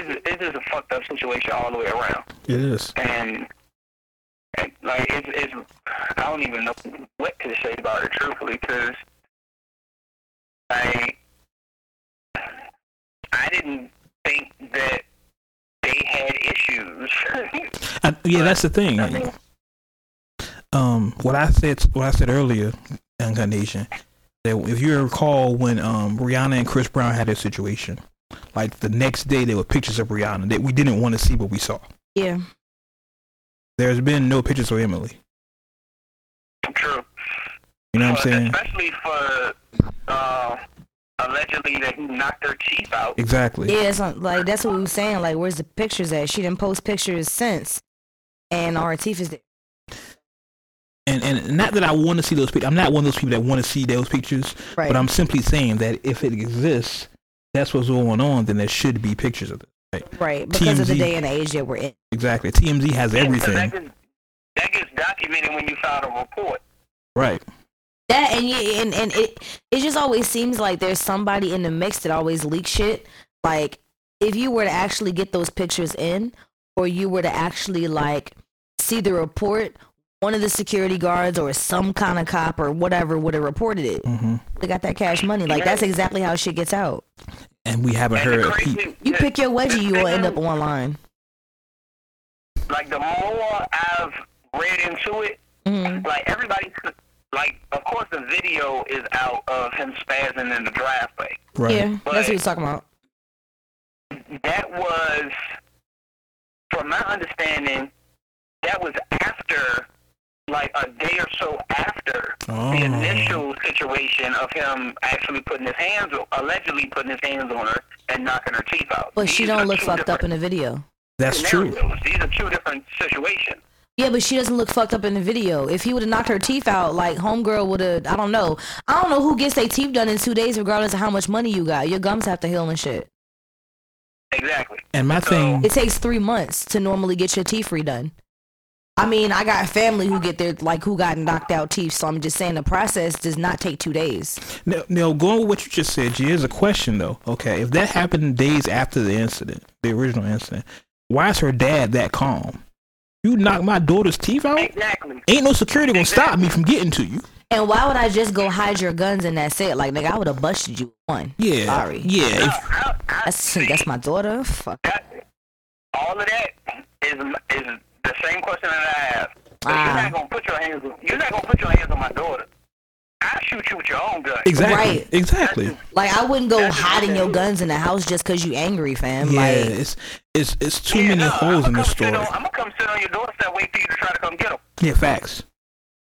it's, just a fucked up situation all the way around It is. and, and like it's, it's I don't even know what to say about it truthfully because I I didn't think that they had issues. I, yeah, that's the thing. I mean, um what I said what I said earlier, Uncut Nation, that if you recall when um Rihanna and Chris Brown had their situation, like the next day there were pictures of Rihanna that we didn't want to see what we saw. Yeah. There's been no pictures of Emily. true. You know what I'm saying? Especially for uh, allegedly that he knocked her teeth out. Exactly. Yeah, it's not, like that's what we were saying. Like, where's the pictures at? She didn't post pictures since, and our teeth is there. And and not that I want to see those pictures. I'm not one of those people that want to see those pictures. Right. But I'm simply saying that if it exists, that's what's going on. Then there should be pictures of it. Right. right because of the day and age that we're in. Exactly. TMZ has Yeah, everything. That gets, that gets documented when you file a report. Right. That and yeah, and and it it just always seems like there's somebody in the mix that always leaks shit. Like if you were to actually get those pictures in, or you were to actually like see the report, one of the security guards or some kind of cop or whatever would have reported it. hmm They got that cash money. Like that's exactly how shit gets out. And we haven't And the heard. a peep. You pick your wedgie, you will end up online. like the more I've read into it, Mhm. like everybody, like of course the video is out of him spazzing in the driveway. Right. Yeah, that's what he's talking about. That was, from my understanding, that was after, like a day or so after Oh. the initial situation of him actually putting his hands, allegedly putting his hands on her and knocking her teeth out. But she These are don't look fucked up in different the video. That's true. These are two different situations. Yeah, but she doesn't look fucked up in the video. If he would have knocked her teeth out, like homegirl would have. I don't know. I don't know who gets their teeth done in two days, regardless of how much money you got. Your gums have to heal and shit. Exactly. And my thing. It takes three months to normally get your teeth redone. I mean, I got family who get their like who got knocked out teeth, so I'm just saying the process does not take two days. Now, now, going with what you just said, G, here's a question though. Okay, if that happened days after the incident, the original incident, why is her dad that calm? You knock my daughter's teeth out? Exactly. Ain't no security gonna stop me from getting to you. And why would I just go hide your guns and that's it? Like, nigga, I would have busted you one. Yeah. Sorry. Yeah. No, I, I, That's that's my daughter. Fuck. that, all of that is is the same question that I have. But Ah. You're not gonna put your hands. On, you're not gonna put your hands on my daughter. I shoot you with your own gun. Exactly. Right. Exactly. Like, I wouldn't go hiding your guns in the house just cause you angry, fam. Yeah. Like, It's it's it's too Yeah, many no, holes in I'ma this come sit story. on- I'm gonna come sit on your doorstep, wait for you to try to come get them. Yeah. Facts.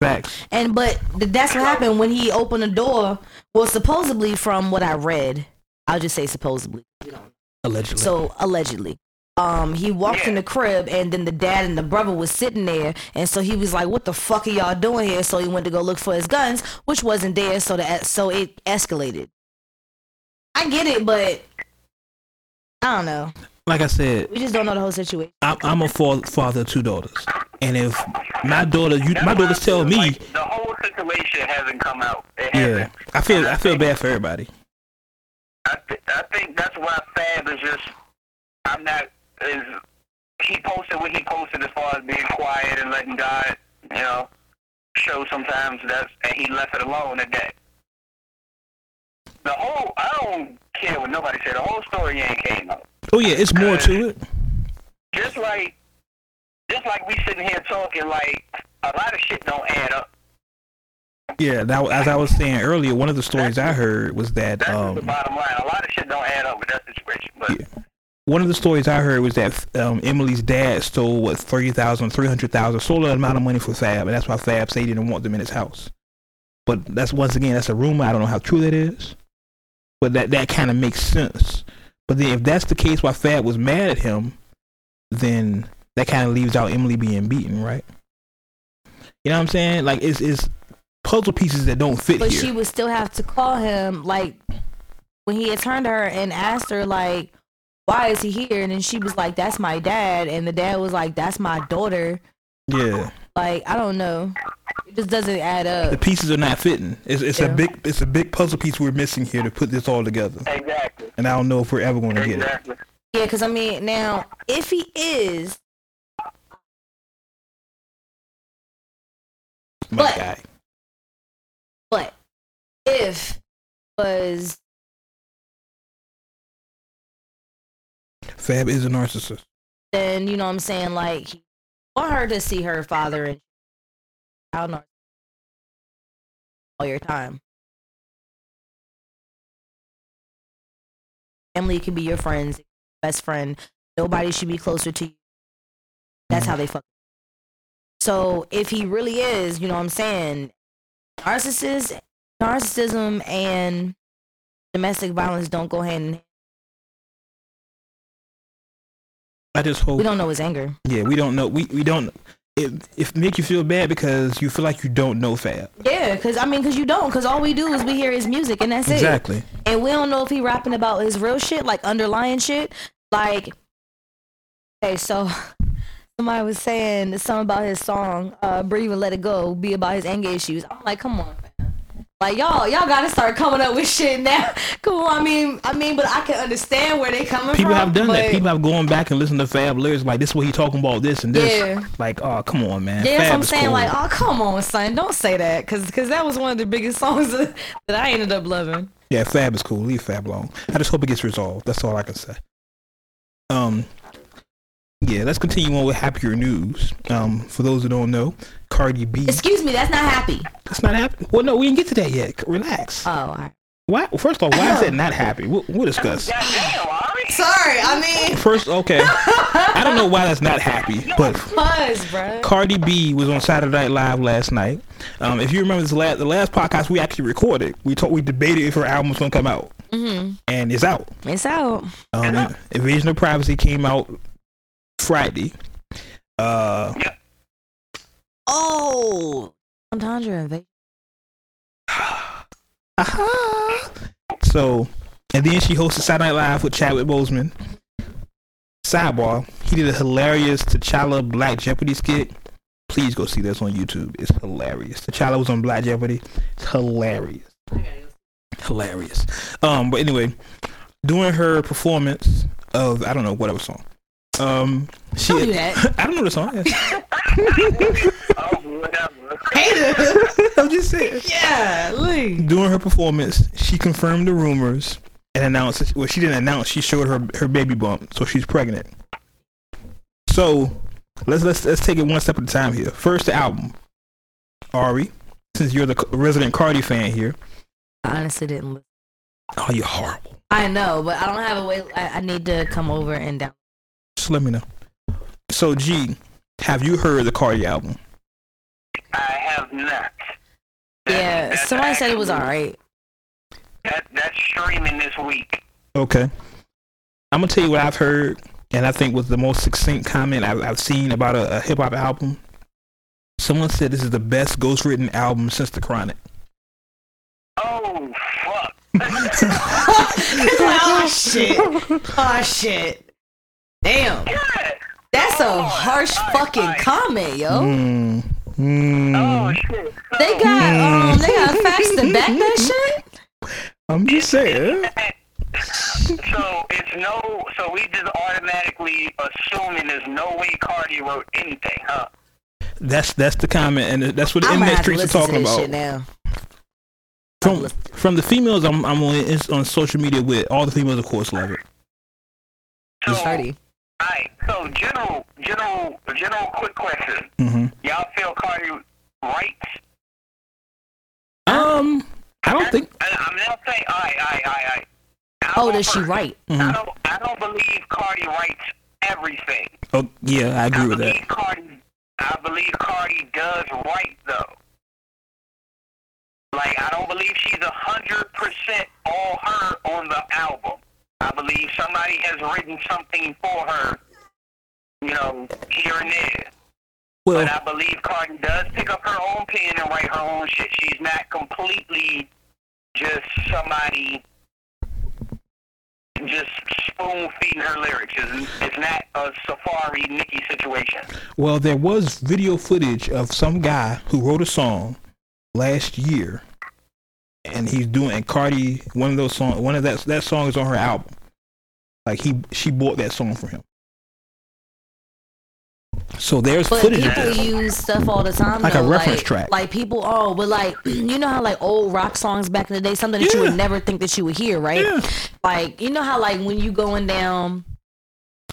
Facts. And but that's what happened when he opened the door. Well, supposedly from what I read, I'll just say supposedly. Allegedly. So allegedly, um, he walked in the crib, and then the dad and the brother was sitting there, and so he was like, "What the fuck are y'all doing here?" So he went to go look for his guns, which wasn't there. So that so it escalated. I get it, but I don't know. like I said, We just don't know the whole situation. I'm, I'm a fa- father of two daughters, and if my daughter, you, That's my why daughters I feel tell me, like the whole situation hasn't come out. It yeah, hasn't. I feel And I feel bad for everybody. I, th- I think that's why Fab is just. I'm not. Is he posted what he posted as far as being quiet and letting God, you know, show sometimes that's and he left it alone at that. The whole I don't care what nobody said. The whole story ain't came out. Oh yeah, it's more to it. Just like, just like we sitting here talking, like a lot of shit don't add up. Yeah, that, as I was saying earlier, one of the stories I heard was that That's just the um, bottom line. A lot of shit don't add up with that situation. But Yeah. One of the stories I heard was that um, Emily's dad stole what thirty thousand, three hundred thousand, stole an amount of money for Fab, and that's why Fab said he didn't want them in his house. But that's once again, that's a rumor. I don't know how true that is, but that that kind of makes sense But then if that's the case, why Fab was mad at him, then that kind of leaves out Emily being beaten, right? You know what I'm saying? Like it's it's puzzle pieces that don't fit But here. she would still have to call him like when he had turned to her and asked her like, "Why is he here?" And then she was like, "That's my dad," and the dad was like, "That's my daughter." yeah, Like I don't know, it just doesn't add up. the pieces are not fitting. It's it's Yeah. a big it's a big puzzle piece we're missing here to put this all together. Exactly. And I don't know if we're ever going to get it. Exactly. Yeah, because I mean, now if he is, My But- guy. but if was Fab is a narcissist. then you know what I'm saying like he want her to see her father and don't know all your time. Family can be your friends, best friend. Nobody should be closer to you. That's how they fuck. So if he really is, you know what I'm saying, narcissist, narcissism and domestic violence don't go hand in hand. I just hope We don't know his anger. Yeah, we don't know. We we don't. It, it make you feel bad because you feel like you don't know Fab. Yeah, cause I mean, cause you don't, cause all we do is we hear his music and that's it. Exactly. And we don't know if he rapping about his real shit, like underlying shit. Like, okay, so somebody was saying something about his song, uh, "Breathe and Let It Go," be about his anger issues. I'm like, come on. Like y'all, y'all gotta start coming up with shit now. Cool. I mean, I mean, but I can understand where they coming People from. People have done that. People have gone back and listened to Fab lyrics like this. Is what he talking about this and this. Yeah. Like, oh come on, man. Yeah, that's what I'm saying. cool. Like, oh, come on, son, don't say that, cause, cause that was one of the biggest songs that, that I ended up loving. yeah, Fab is cool. Leave Fab alone. I just hope it gets resolved. That's all I can say. Um. Yeah, let's continue on with happier news. Um, for those who don't know, Cardi B. Excuse me, that's not happy. That's not happy. Well, no, we didn't get to that yet. Relax. Oh, all right. Why? First off, why is that not happy? We'll, we'll discuss. Sorry, I mean, First, okay. I don't know why that's not happy, but buzz, bro. Cardi B was on Saturday Night Live last night. Um, if you remember this last, the last podcast we actually recorded, we talked, we debated if her album was gonna come out, Mm-hmm. and it's out. It's out. Um, Invasion of Privacy came out Friday. Uh, Oh, Entendre invasion. aha. So, and then she hosted Saturday Night Live with Chadwick Boseman. Sidebar: He did a hilarious T'Challa Black Jeopardy skit. Please go see this on YouTube. It's hilarious. T'Challa was on Black Jeopardy. It's hilarious. Hilarious. Um, but anyway, during her performance of I don't know whatever song. Um, she do that. I don't know the song. Oh, whatever. I'm just saying. Yeah, Lee. During her performance, she confirmed the rumors and announced. Well, she didn't announce. She showed her her baby bump, so she's pregnant. So let's let's let's take it one step at a time here. First, the album. Ari, since you're the resident Cardi fan here, I honestly didn't. Oh, you're horrible. I know, but I don't have a way. I, I need to come over and down. Just let me know. So, G, have you heard the Cardi album? I have not. Yeah, That's somebody said it was alright. That, that's streaming this week. Okay. I'm gonna tell you what I've heard, and I think was the most succinct comment I've, I've seen about a, a hip hop album. Someone said this is the best ghost written album since The Chronic. Oh, fuck. oh shit! Oh shit! Damn, God. that's a Oh, harsh alright, fucking alright. comment, yo. Mm, mm. Oh, shit. So, They got um, they got facts to back that shit. I'm just saying. so it's no. So we just automatically assuming there's no way Cardi wrote anything, huh? That's that's the comment, and that's what the I'm internet streets are talking about. now. From from the females, I'm I'm on on social media with all the females, of course, love it. So, Party. alright. So general, general, general. Quick question. hmm Y'all feel Cardi writes? Um, I don't think. I, I'm not saying. Alright, alright, alright, alright. I Oh, does she first. write? I don't. I don't believe Cardi writes everything. Oh yeah, I agree I with believe that. Cardi. I believe Cardi does write though. Like I don't believe she's a hundred percent all her on the album. I believe somebody has written something for her, you know, here and there. Well, But I believe Cardi does pick up her own pen and write her own shit. She's not completely just somebody just spoon feeding her lyrics. It's, it's not a Safaree Nicki situation. well, there was video footage of some guy who wrote a song last year, and he's doing and Cardi. One of those songs, one of that that song is on her album. Like he, she bought that song for him. So there's But footage of people use stuff all the time, Like a reference like, track. Like people, oh, but like you know how like old rock songs back in the day, something that you would never think that you would hear, right? Yeah. Like you know how like when you going down,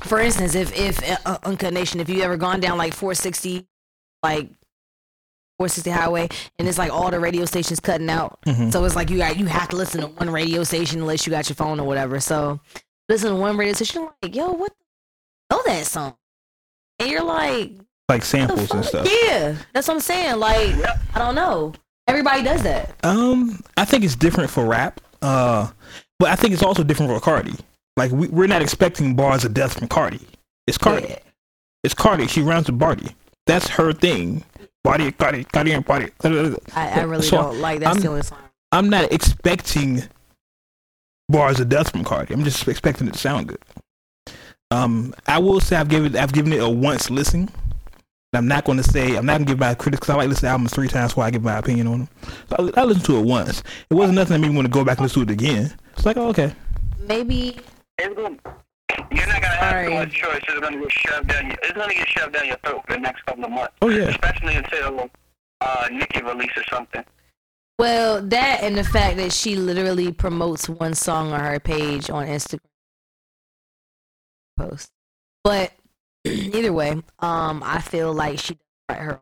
for instance, if if uh, Uncut Nation, if you ever gone down like 460, like 460 highway, and it's like all the radio stations cutting out, Mhm. so it's like you got you have to listen to one radio station unless you got your phone or whatever. So listen to one radio station, like yo, what? the- Know that song? And you're like, like samples and stuff. Yeah, that's what I'm saying. Like, I don't know. Everybody does that. Um, I think it's different for rap. Uh, but I think it's also different for Cardi. Like we, we're not expecting bars of death from Cardi. It's Cardi. Yeah. It's Cardi. She rounds the Barty. That's her thing. Barty, Cardi, Cardi, and Barty. I, I really So, don't like that I'm- the song. I'm not expecting bars of death from Cardi. I'm just expecting it to sound good. Um, I will say I've given I've given it a once listen. I'm not going to say I'm not going to give my critics because I like listening to albums three times before I give my opinion on them. So I, I listened to it once. It wasn't nothing that made me want to go back and listen to it again. It's like oh, okay, Maybe It's gonna, you're not gonna have too Sorry. much choice. It's gonna get shoved down. Your, it's gonna get shoved down your throat for the next couple of months. oh yeah, Especially until uh, Nicki releases something. well that and the fact that she literally promotes one song on her page on Instagram post. But either way, um, I feel like she does write her.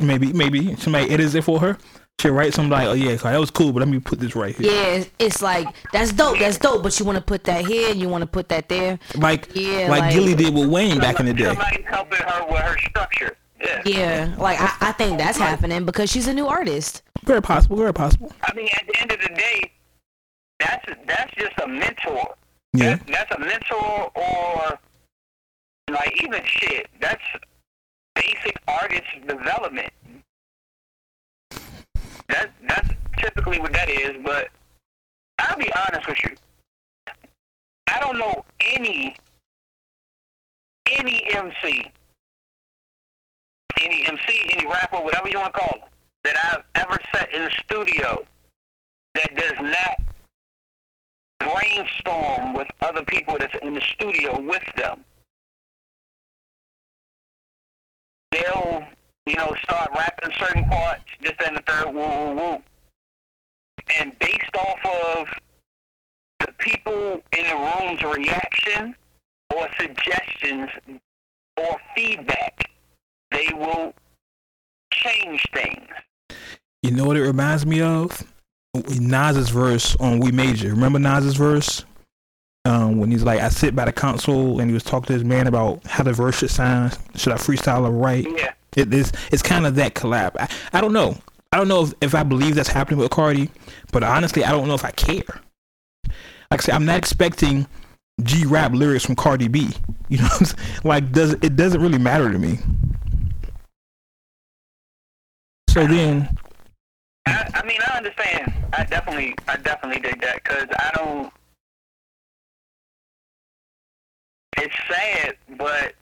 maybe maybe somebody edits it for her. She'll write something like oh yeah, that was cool, but let me put this right here. Yeah, it's- it's like that's dope, that's dope. But you want to put that here, and you want to put that there. Like Yeah, like, like- Gillie did with Wayne back in the day. Somebody's helping her with her structure. Yeah. Yeah, like I, I think that's happening because she's a new artist. Very possible, very possible. I mean, at the end of the day, that's that's just a mentor. Yeah. That, that's a mentor, or like even shit. That's basic artist development. That that's typically what that is. But I'll be honest with you. I don't know any any MC, any MC, any rapper, whatever you want to call them, that I've ever sat in the studio that does not brainstorm with other people that's in the studio with them. They'll, you know, start rapping certain parts, just in the third, woo, woo, woo. And based off of the people in the room's reaction or suggestions or feedback, they will change things. You know what it reminds me of? Nas's verse on We Major. Remember Nas's verse? Um, when he's like, I sit by the console and he was talking to his man about how the verse should sound. Should I freestyle or write? Yeah. It is. It's kind of that collab. I, I don't know. I don't know if, if I believe that's happening with Cardi, but honestly, I don't know if I care. Like I said, I'm not expecting G rap lyrics from Cardi B. You know, what I'm saying? like does it doesn't really matter to me. So then, I, I mean, I understand. I definitely, I definitely dig that because I don't. It's sad, but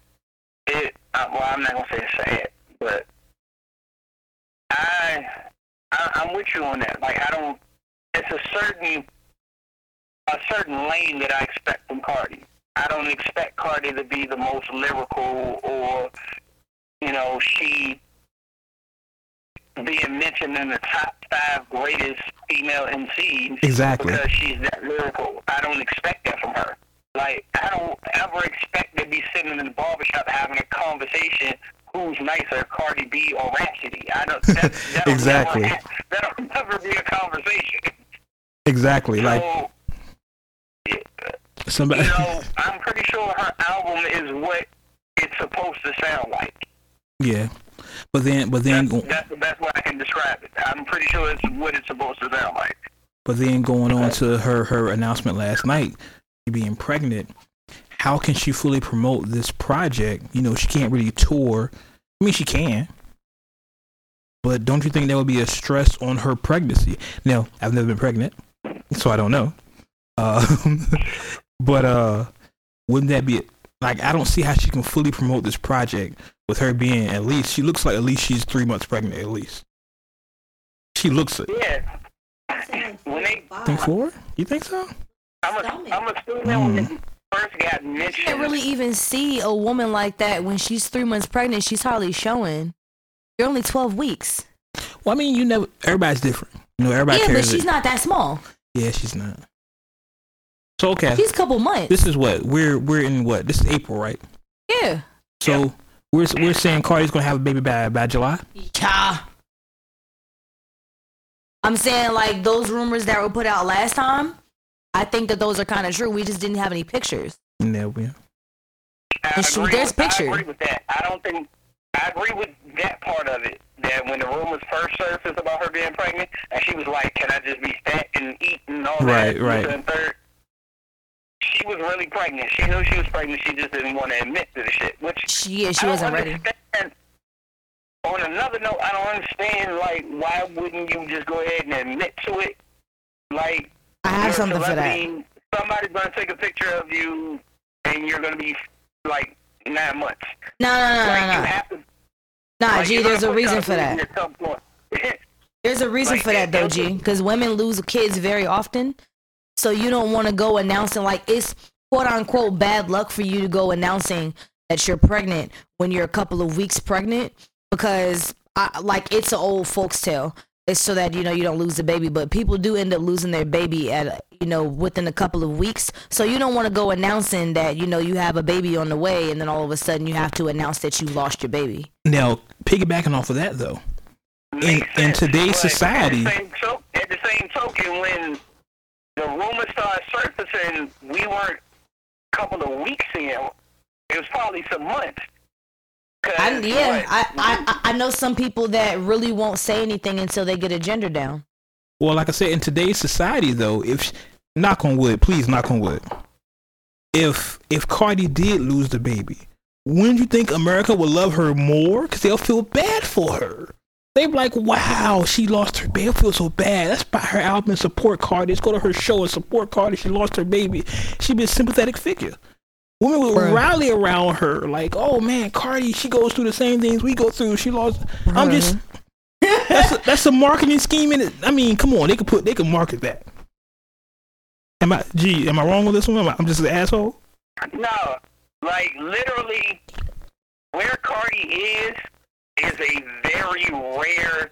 it. Well, I'm not gonna say it's sad, but I, I, I'm with you on that. Like, I don't. It's a certain, a certain lane that I expect from Cardi. I don't expect Cardi to be the most lyrical or, you know, she being mentioned in the top five greatest female MCs Exactly. because she's that lyrical. I don't expect that from her. Like, I don't ever expect to be sitting in the barbershop having a conversation who's nicer, Cardi B or Rapsody. I don't. That, that'll Exactly. Never, that'll never be a conversation. exactly, like so, somebody. you know, I'm pretty sure her album is what it's supposed to sound like. Yeah, but then, but then, That's, that's the best way I can describe it. I'm pretty sure it's what it's supposed to sound like. But then going on to her her announcement last night, being pregnant, how can she fully promote this project? You know, she can't really tour. I mean, she can, but don't you think that would be a stress on her pregnancy? Now, I've never been pregnant, so I don't know. Um, but uh, wouldn't that be like I don't see how she can fully promote this project with her being at least she looks like at least she's three months pregnant at least. She looks it. Yeah. When they, Think four? You think so? I'm, a, I'm assuming when it first got You can't really even see a woman like that when she's three months pregnant. She's hardly showing. You're only 12 weeks. Well, I mean, you know, Everybody's different. You know, everybody yeah, but she's it- not that small. Yeah, she's not. So okay, She's a couple months. this is what we're we're in. What this is April, right? yeah. So we're we're saying Cardi's gonna have a baby by by July. Yeah. I'm saying like those rumors that were put out last time. I think that those are kind of true. We just didn't have any pictures. No, we. I agree There's pictures. I agree with that. I don't think I agree with that part of it. That when the rumors first surfaced about her being pregnant, and she was like, "Can I just be fat and eat and all Right, that?" right. this and third. She was really pregnant. She knew she was pregnant. She just didn't want to admit to the shit. Which She, yeah, she I wasn't ready. On another note, I don't understand. Like, why wouldn't you just go ahead and admit to it? Like, I have something for that. Somebody's gonna take a picture of you, and you're gonna be like nine months. No, no, no, like, no, you no. have to. Nah, like, G, there's a reason for that. at some point. There's a reason Like, for that though, G, because women lose kids very often. So you don't want to go announcing like it's quote unquote bad luck for you to go announcing that you're pregnant when you're a couple of weeks pregnant because I, like it's an old folks tale. It's so that you know you don't lose the baby, but people do end up losing their baby at you know within a couple of weeks. So you don't want to go announcing that you know you have a baby on the way, and then all of a sudden you have to announce that you lost your baby. Now, piggybacking off of that though, in in today's But society, At the, same to- at the same token, when the rumors started surfacing, we weren't a couple of weeks in. It was probably some months. 'Cause I, yeah, what? I, I I know some people that really won't say anything until they get a gender down. well, like I said, in today's society though, if knock on wood, please knock on wood. If if Cardi did lose the baby, wouldn't you think America would love her more? Because they'll feel bad for her. They'd be like, "Wow, she lost her baby. I feel so bad. Let's buy her album and support Cardi. Let's go to her show and support Cardi. She lost her baby. She'd be a sympathetic figure." Women would Bruh. rally around her, like, "Oh man, Cardi, she goes through the same things we go through. She lost." I'm just that's a, that's a marketing scheme in it. I mean, come on, they could put they could market that. Am I gee, am I wrong with this one? Am I, I'm just an asshole. No, like literally, where Cardi is is a very rare,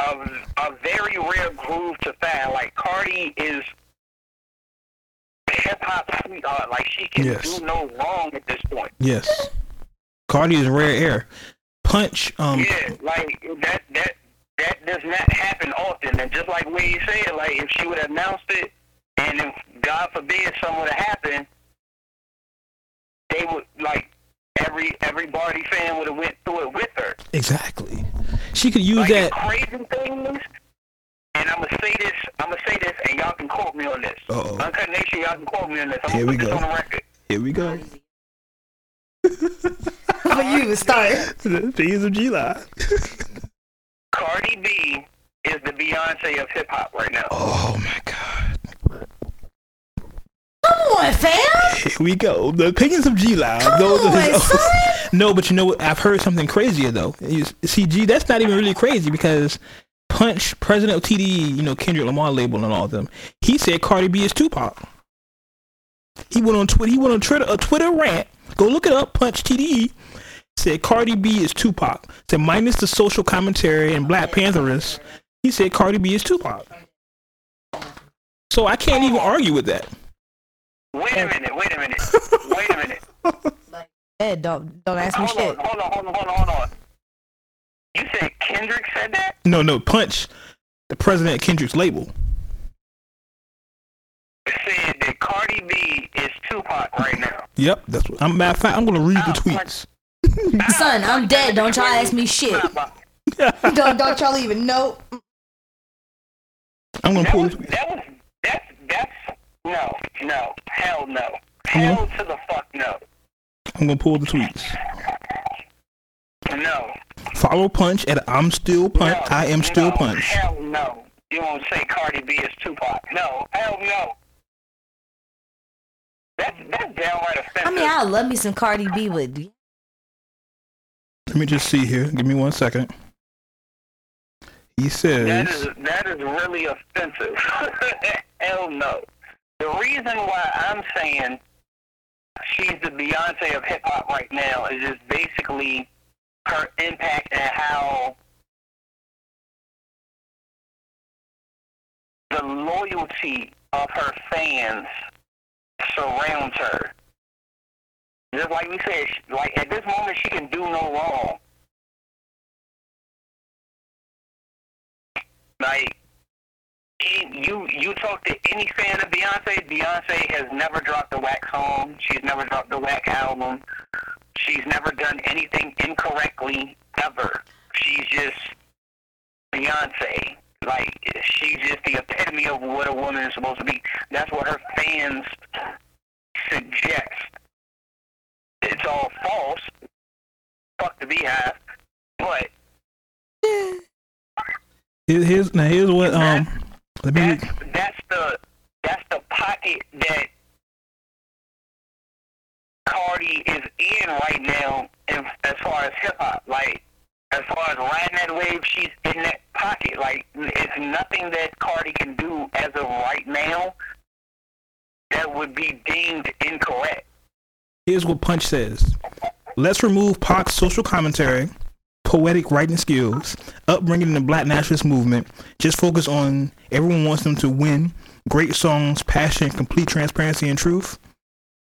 a, a very rare groove to find. Like Cardi is hip hop sweetheart. Like she can Yes. do no wrong at this point. Yes, Cardi is rare air. Punch, um, Yeah, like that that that does not happen often. And just like Wade said, like if she would have announced it, and if God forbid something would have happened, they would like every every Barty fan would have went through it with her. exactly. She could use Like that. crazy thing is, and I'm gonna say this, I'm gonna say this, and y'all can quote me on this. Uh-oh. Uncut Nation, y'all can quote me on this. I'm Here gonna we this go. on the record. Here we go. But you even start. Things of G Live. Cardi B is the Beyonce of hip hop right now. Oh my God. Come on, fam. Here we go. The opinions of G Live. Come Those are on, his- son. No, but you know what? I've heard something crazier though. You see, G, that's not even really crazy because Punch, president of TDE, you know Kendrick Lamar label and all of them, he said Cardi B is Tupac. He went on Twitter. He went on Twitter a Twitter rant. Go look it up. Punch TDE said Cardi B is Tupac. Said minus the social commentary and Black Pantherists. He said Cardi B is Tupac. So I can't even argue with that. Wait a minute, wait a minute, wait a minute. Ed, don't don't ask me Hold shit. on, hold on, hold on, hold on, hold on. You said Kendrick said that? No, no, Punch, the president of Kendrick's label. Said that Cardi B is Tupac right now. Yep, that's what. I'm matter of fact, I'm gonna read the Oh, tweets. Son, I'm dead. Don't y'all ask me shit. Don't don't y'all even know. I'm gonna That pull was, the tweets. that was that's that's no no hell no hell to the fuck no I'm gonna pull the tweets. no Follow Punch at I'm still Punch. no, I am still no, Punch. hell no you won't say Cardi B is Tupac no hell no that's that's downright offensive I mean, I love me some Cardi B, but Let me just see here. Give me one second. He that says, is that is really offensive hell no the reason why I'm saying she's the Beyonce of hip hop right now is just basically her impact and how the loyalty of her fans surrounds her. Just like we said, like at this moment she can do no wrong. Like you you talk to any fan of Beyonce, Beyonce has never dropped a whack song. She's never dropped a whack album. She's never done anything incorrectly ever. She's just Beyonce. Like she's just the epitome of what a woman is supposed to be. That's what her fans suggest. It's all false. Fuck the beehive. But Here- here's now here's what um let me that's that's the that's the pocket that Cardi is in right now in, as far as hip hop. Like as far as riding that wave, she's in that pocket. Like it's nothing that Cardi can do as of right now that would be deemed incorrect. here's what Punch says. Let's remove Pac's social commentary, poetic writing skills, upbringing in the black nationalist movement. Just focus on everyone wants them to win. Great songs, passion, complete transparency and truth.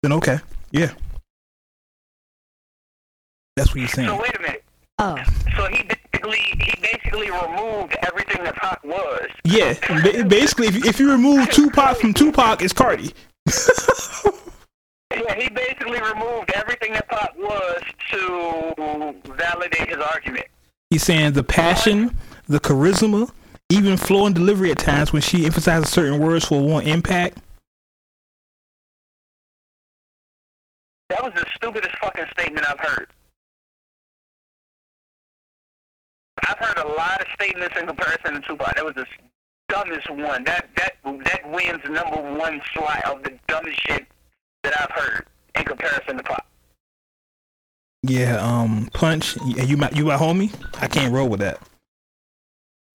Then okay. Yeah. That's what you're saying. So wait a minute. oh, So he basically he basically removed everything that Pac was. Yeah, basically, if you, if you remove Tupac from Tupac, it's Cardi. Yeah, he basically removed everything that Pac was to validate his argument. He's saying the passion, the charisma, even flow and delivery at times when she emphasizes certain words for one impact. That was the stupidest fucking statement I've heard. I've heard a lot of statements in comparison to Tupac. That was the dumbest one. That that that wins number one slot of the dumbest shit that I've heard in comparison to Pac. Yeah, um, punch. You my you my homie. I can't roll with that.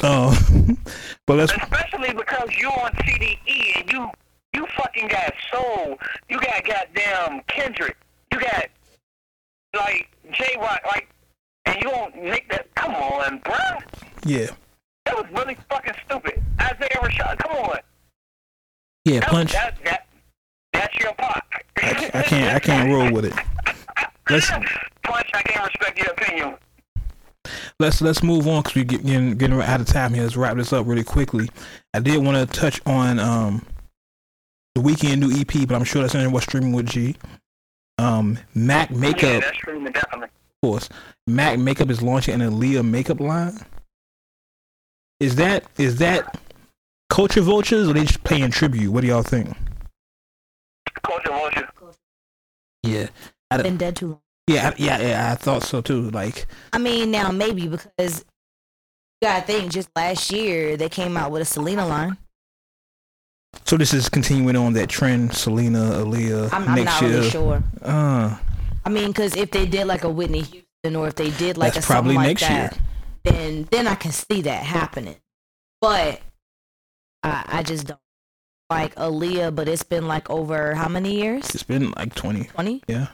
Uh, but let's Especially because you're on TDE and you you fucking got soul. You got goddamn Kendrick. You got like Jay Rock. Like, and you don't make that. Come on, bruh. yeah, That was really fucking stupid. Isaiah Rashad. Come on. yeah, That, punch. That, that, that's your. I, I can't I can't roll with it. Let's Punch. I can't respect your opinion. let's let's move on because we're getting getting out of time here. Let's wrap this up really quickly. I did want to touch on um the Weeknd new EP, but I'm sure that's in what's streaming with G. Um, Mac Yeah, Makeup, definitely. of course. Mac Makeup is launching an Aaliyah makeup line. Is that is that culture vultures or they just paying tribute? What do y'all think? Culture vulture. Yeah, been dead too long. yeah, yeah, yeah. I thought so too. Like, I mean, now maybe because you gotta think, just last year they came out with a Selena line. so this is continuing on that trend. Selena, Aaliyah, I'm, I'm next not year. really sure. Uh, I mean, because if they did like a Whitney Houston or if they did like That's a something probably like next year. that, then then I can see that happening. But I, I just don't like Aaliyah. But it's been like over how many years? it's been like twenty. Twenty. Yeah.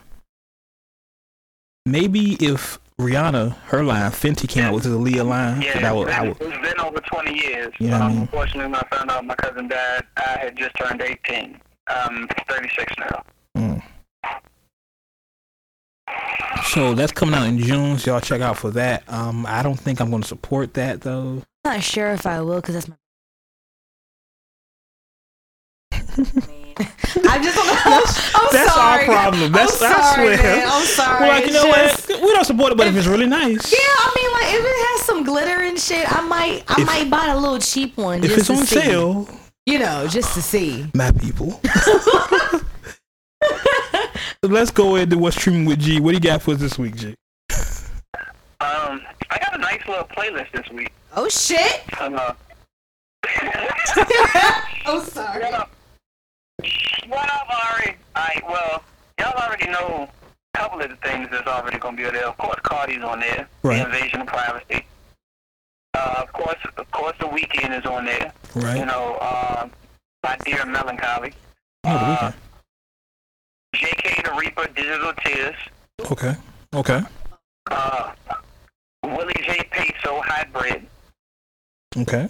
Maybe if Rihanna, her line, Fenty came out with the Aaliyah line, Yeah, that would, it's I been, would, it's been over 20 years. You know what I um, mean? Unfortunately, when I found out my cousin died, I had just turned 18. I'm 36 now. mm. So that's coming out in June, so y'all check out for that. Um, I don't think I'm going to support that though. I'm not sure if I will because that's my. I just don't know. I'm That's sorry. our problem. That's I'm I sorry, swear. man. I'm sorry. We're like, you know just- what? We don't support it, but if it's really nice, Yeah, I mean, like if it has some glitter and shit, I might I If- might buy a little cheap one. If just it's to on see. sale, you know, just to see. my people. Let's go into what's streaming with G. What do you got for us this week, G? Um, I got a nice little playlist this week. Oh shit! Uh, oh sorry. What up? What up, Ari? Alright, well, y'all already know a couple of the things that's already gonna be there. Of course, Cardi's on there. Right. The invasion of privacy. Uh, of course, of course, the Weeknd is on there. Right. You know, um, my dear melancholy. Oh, the Uh, Weeknd. J.K. the Reaper, Digital Tears. Okay. Okay. Uh, Willie J. Peso, Hybrid. Okay.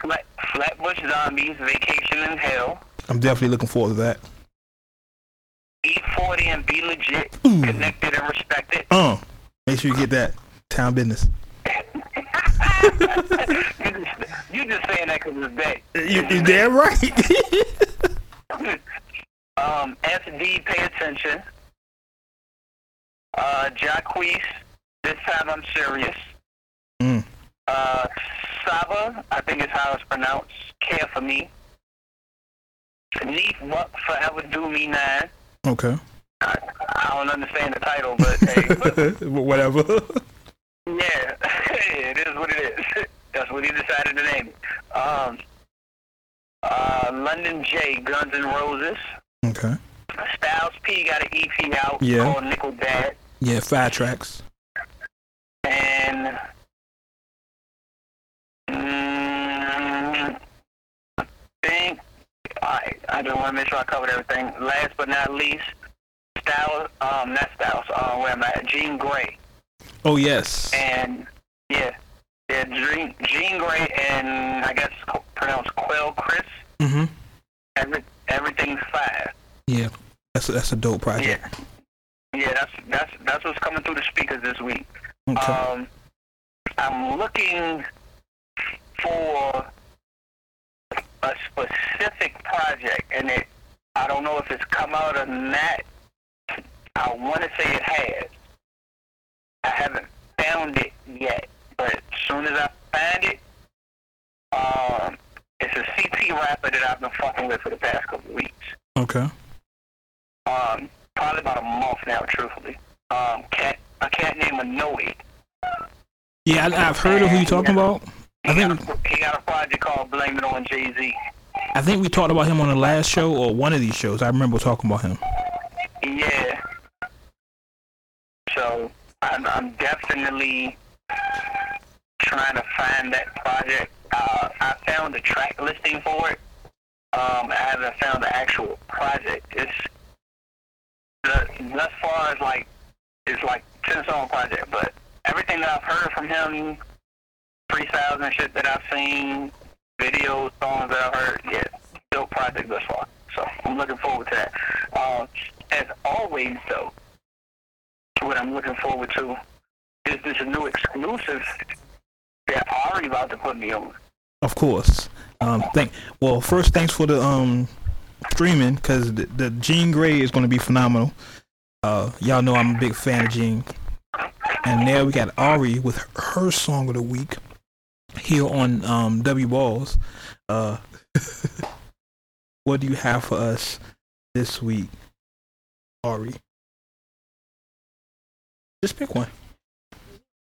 Flat, Flatbush Zombies, Vacation in Hell. I'm definitely looking forward to that. E40 and B-Legit, Ooh. Connected and Respected. Uh, make sure you get that town business. you, just, you just saying that because it's day. You, you damn right. Um, SD, Pay Attention. Uh, Jacquees, This Time I'm Serious. Mm. Uh, Saba, I think is how it's pronounced. Care for Me. Neath Buck, Forever Do Me Nine. okay. I, I don't understand the title, but hey, Whatever. yeah, it is what it is. That's what he decided to name. Um, uh, London J, Guns N' Roses. Okay. Styles P got an EP out Yeah. called Nickel Dad. Yeah, five tracks. And mm, I think I I just want to make sure I covered everything. Last but not least, Styles, um, not Styles. Uh, where am I? at? Jean Grae. Oh yes. And yeah, yeah, Jean, Jean Grae and I guess pronounced Quelle Chris. Mm-hmm. Every everything's five. Yeah. That's a, that's a dope project. Yeah, yeah, that's that's that's what's coming through the speakers this week. Okay. Um, I'm looking for a specific project, and it I don't know if it's come out or not. I want to say it has. I haven't found it yet, but as soon as I find it, um, it's a CP rapper that I've been fucking with for the past couple of weeks. okay. Um, probably about a month now, truthfully. Um, cat, a cat named Anoe. Yeah, I, I've heard of who you're talking about. I think got, a, he got a project called Blame It On Jay Z. I think we talked about him on the last show or one of these shows. I remember talking about him. Yeah. So I'm, I'm definitely trying to find that project. Uh, I found the track listing for it. Um, I haven't found the actual project. It's the, thus far as like it's like ten song project, but everything that I've heard from him, freestyles and shit that I've seen, videos, songs that I've heard, yeah, dope project thus far. So I'm looking forward to that. Uh, as always, though, what I'm looking forward to is this new exclusive that Ari about to put me on. Of course. Um, thank. Well, first, thanks for the um streaming because the, the Jean Grae is going to be phenomenal. Uh, y'all know I'm a big fan of Jean. And now we got Ari with her song of the week here on um W Balls. Uh, what do you have for us this week, Ari? Just pick one.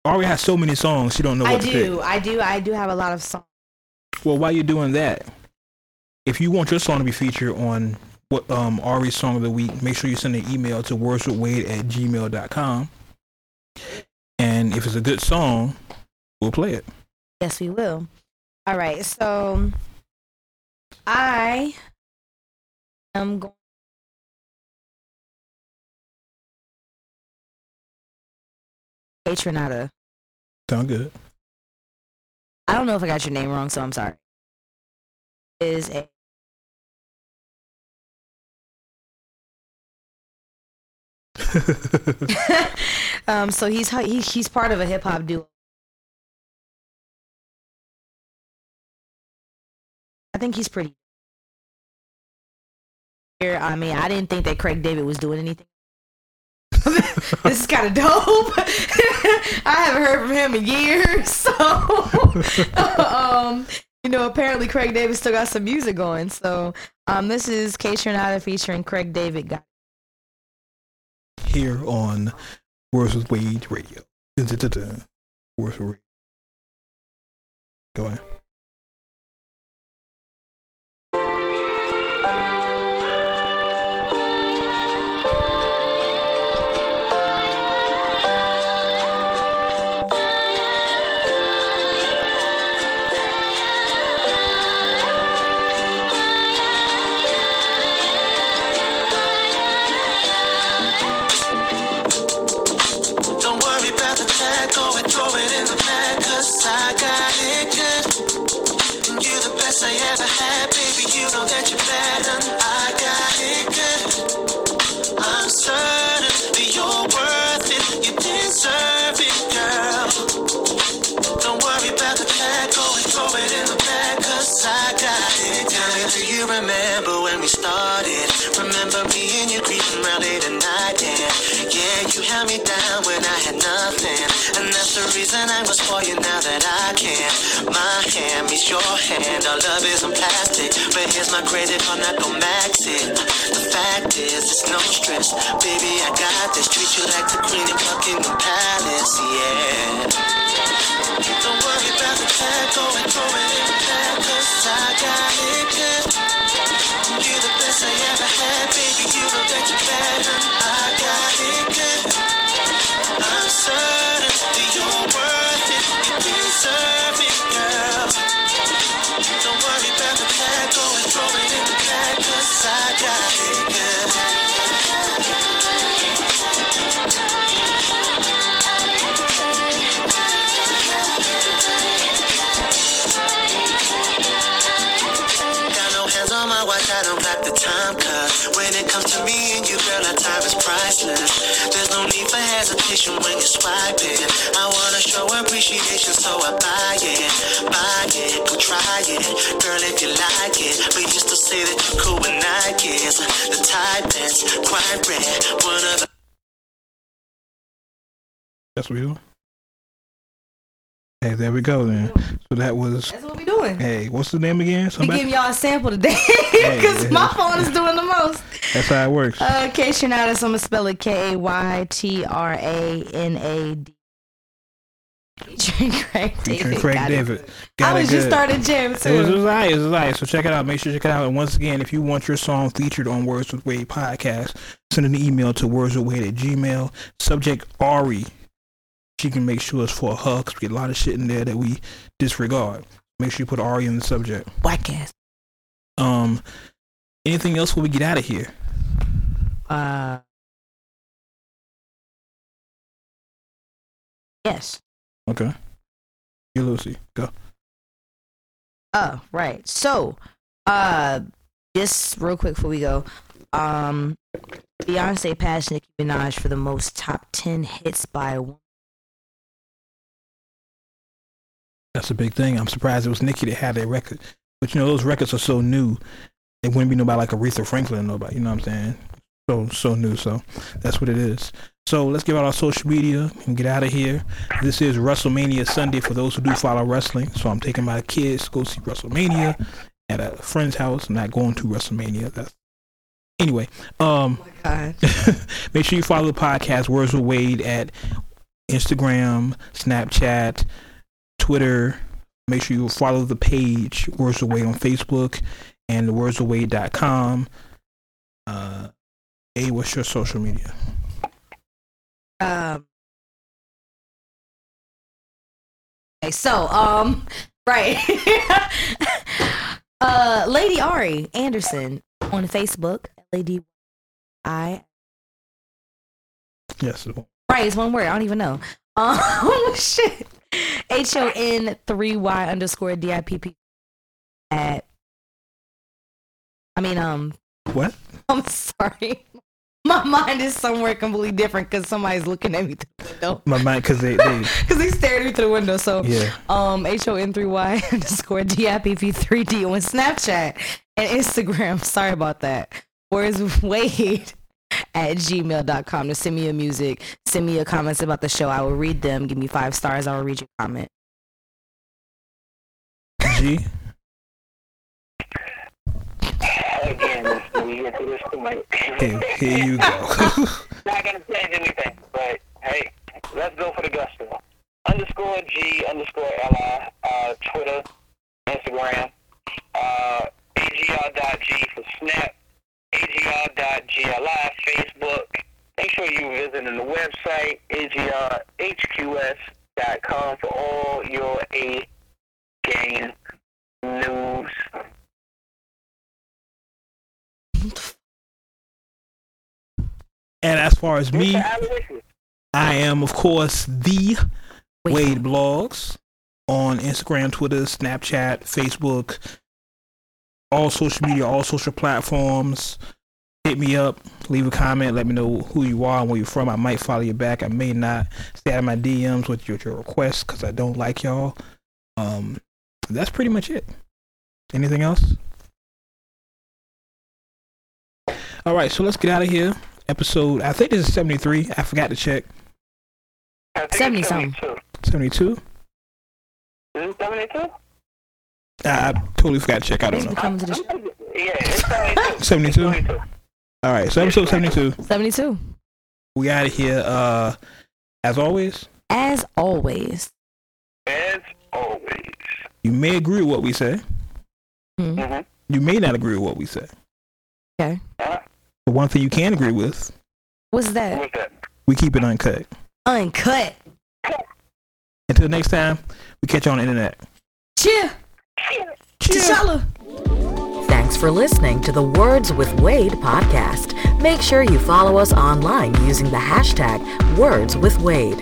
Ari has so many songs, she don't know what I to pick. do, I do, I do have a lot of songs. Well, while you're doing that, if you want your song to be featured on what um Ari's song of the week, make sure you send an email to wordswithwade at gmail.com. And if it's a good song, we'll play it. Yes, we will. All right, so I am going. Patronata. Sound good. I don't know if I got your name wrong, so I'm sorry. Is a um, so he's he, he's part of a hip hop duo. I think he's pretty. I mean, I didn't think that Craig David was doing anything. this is kind of dope. I haven't heard from him in years, so um, you know, apparently Craig David still got some music going. So um, this is Kaytranada featuring Craig David. Got here on Words with Wade Radio. Words with. Go ahead. Yeah, me down when I had nothing. And that's the reason I was for you now that I can. My hand meets your hand, our love isn't plastic. But here's my credit card, not go max it. The fact is, it's no stress. Baby, I got this. Treat you like the queen of Buckingham Palace, yeah. Don't worry about the tag, go and in the cause I got it good. Girl. Don't the go and throw it in the I got good. Got no hands on my watch, I don't clock the time Cause when it comes to me and you, girl, our time is priceless no need for hesitation when you're I wanna show appreciation, so I buy it Buy it, go try it. Girl, if you like it But you still say that you're cool with Nikes. The type that's quite One of the what we do. Hey, there we go then. So that was. That's what we doing. Hey, what's the name again? We Somebody? giving y'all a sample today Hey, because my phone is doing the most. That's how it works. Uh, so I'm gonna spell it K A Y T R A N A D. Featuring Craig Featuring David. Craig Got. David. I Got was just starting It was, it too. was alright. It was alright. So check it out. Make sure you check it out. And once again, if you want your song featured on Words with Wade podcast, send an email to words with Wade at Gmail. Subject Ari. She can make sure it's for her 'cause we get a lot of shit in there that we disregard. Make sure you put Ari in the subject. Whack ass. Um, anything else before we get out of here? Uh, yes. Okay. You Lucy, go. Oh, right. So, uh, just real quick before we go, um, Beyonce passed Nicki Minaj for the most top ten hits by a woman. That's a big thing. I'm surprised it was Nicki that had that record. But you know, those records are so new. It wouldn't be nobody like Aretha Franklin or nobody. You know what I'm saying? So so new. So that's what it is. So let's give out our social media and get out of here. This is WrestleMania Sunday for those who do follow wrestling. So I'm taking my kids to go see WrestleMania at a friend's house. I'm not going to WrestleMania. That's anyway. Um, God. make sure you follow the podcast Words with Wade at Instagram, Snapchat, Twitter. Make sure you follow the page Words Away on Facebook and the wordswithwade.com. Uh, A, what's your social media? Um. Okay, so um, right. uh, Lady Ari Anderson on Facebook. L A D I. Yes. Right, it's one word. I don't even know. Um, shit. H O N three Y underscore D I P P. At. I mean, um, What? I'm sorry. My mind is somewhere completely different because somebody's looking at me through the window. My mind, because they, they, Because they stared at me through the window. So, yeah. um, H O N three Y underscore D I P P three D on Snapchat and Instagram. Sorry about that. Whereas Wade at gmail.com to send me your music, send me your comments about the show. I will read them. Give me five stars. I will read your comment. G. Again, we get to this. Here, here you go. Not gonna change anything, but hey, let's go for the gusto. Underscore G underscore Li, uh, Twitter, Instagram, uh, AGR.G for Snap, AGR.GLI, Facebook. Make sure you visit the website, AGRHQS.com for all your A game news. and as far as me, I am of course the Wade Blogs on Instagram, Twitter, Snapchat, Facebook, all social media, all social platforms. Hit me up, leave a comment, let me know who you are and where you're from. I might follow you back. I may not. Stay out of my DMs with your, your requests because I don't like y'all. Um, that's pretty much it. Anything else? All right, so let's get out of here. Episode, I think this is 73. I forgot to check. 70 something. 72. 72? Is it 72? I, I totally forgot to check. I don't know. coming to the show. Yeah, it's 72. 72? 72. All right, so episode 72. 72. We out of here. Uh, as always, As always. As always. you may agree with what we say. Hmm. Mm-hmm. You may not agree with what we say. Okay. Uh, But one thing you can agree with, What's that? what's that? we keep it uncut. Uncut. Until next time, we catch you on the internet. Cheer. T'Challa. Thanks for listening to the Words with Wade podcast. Make sure you follow us online using the hashtag Words with Wade.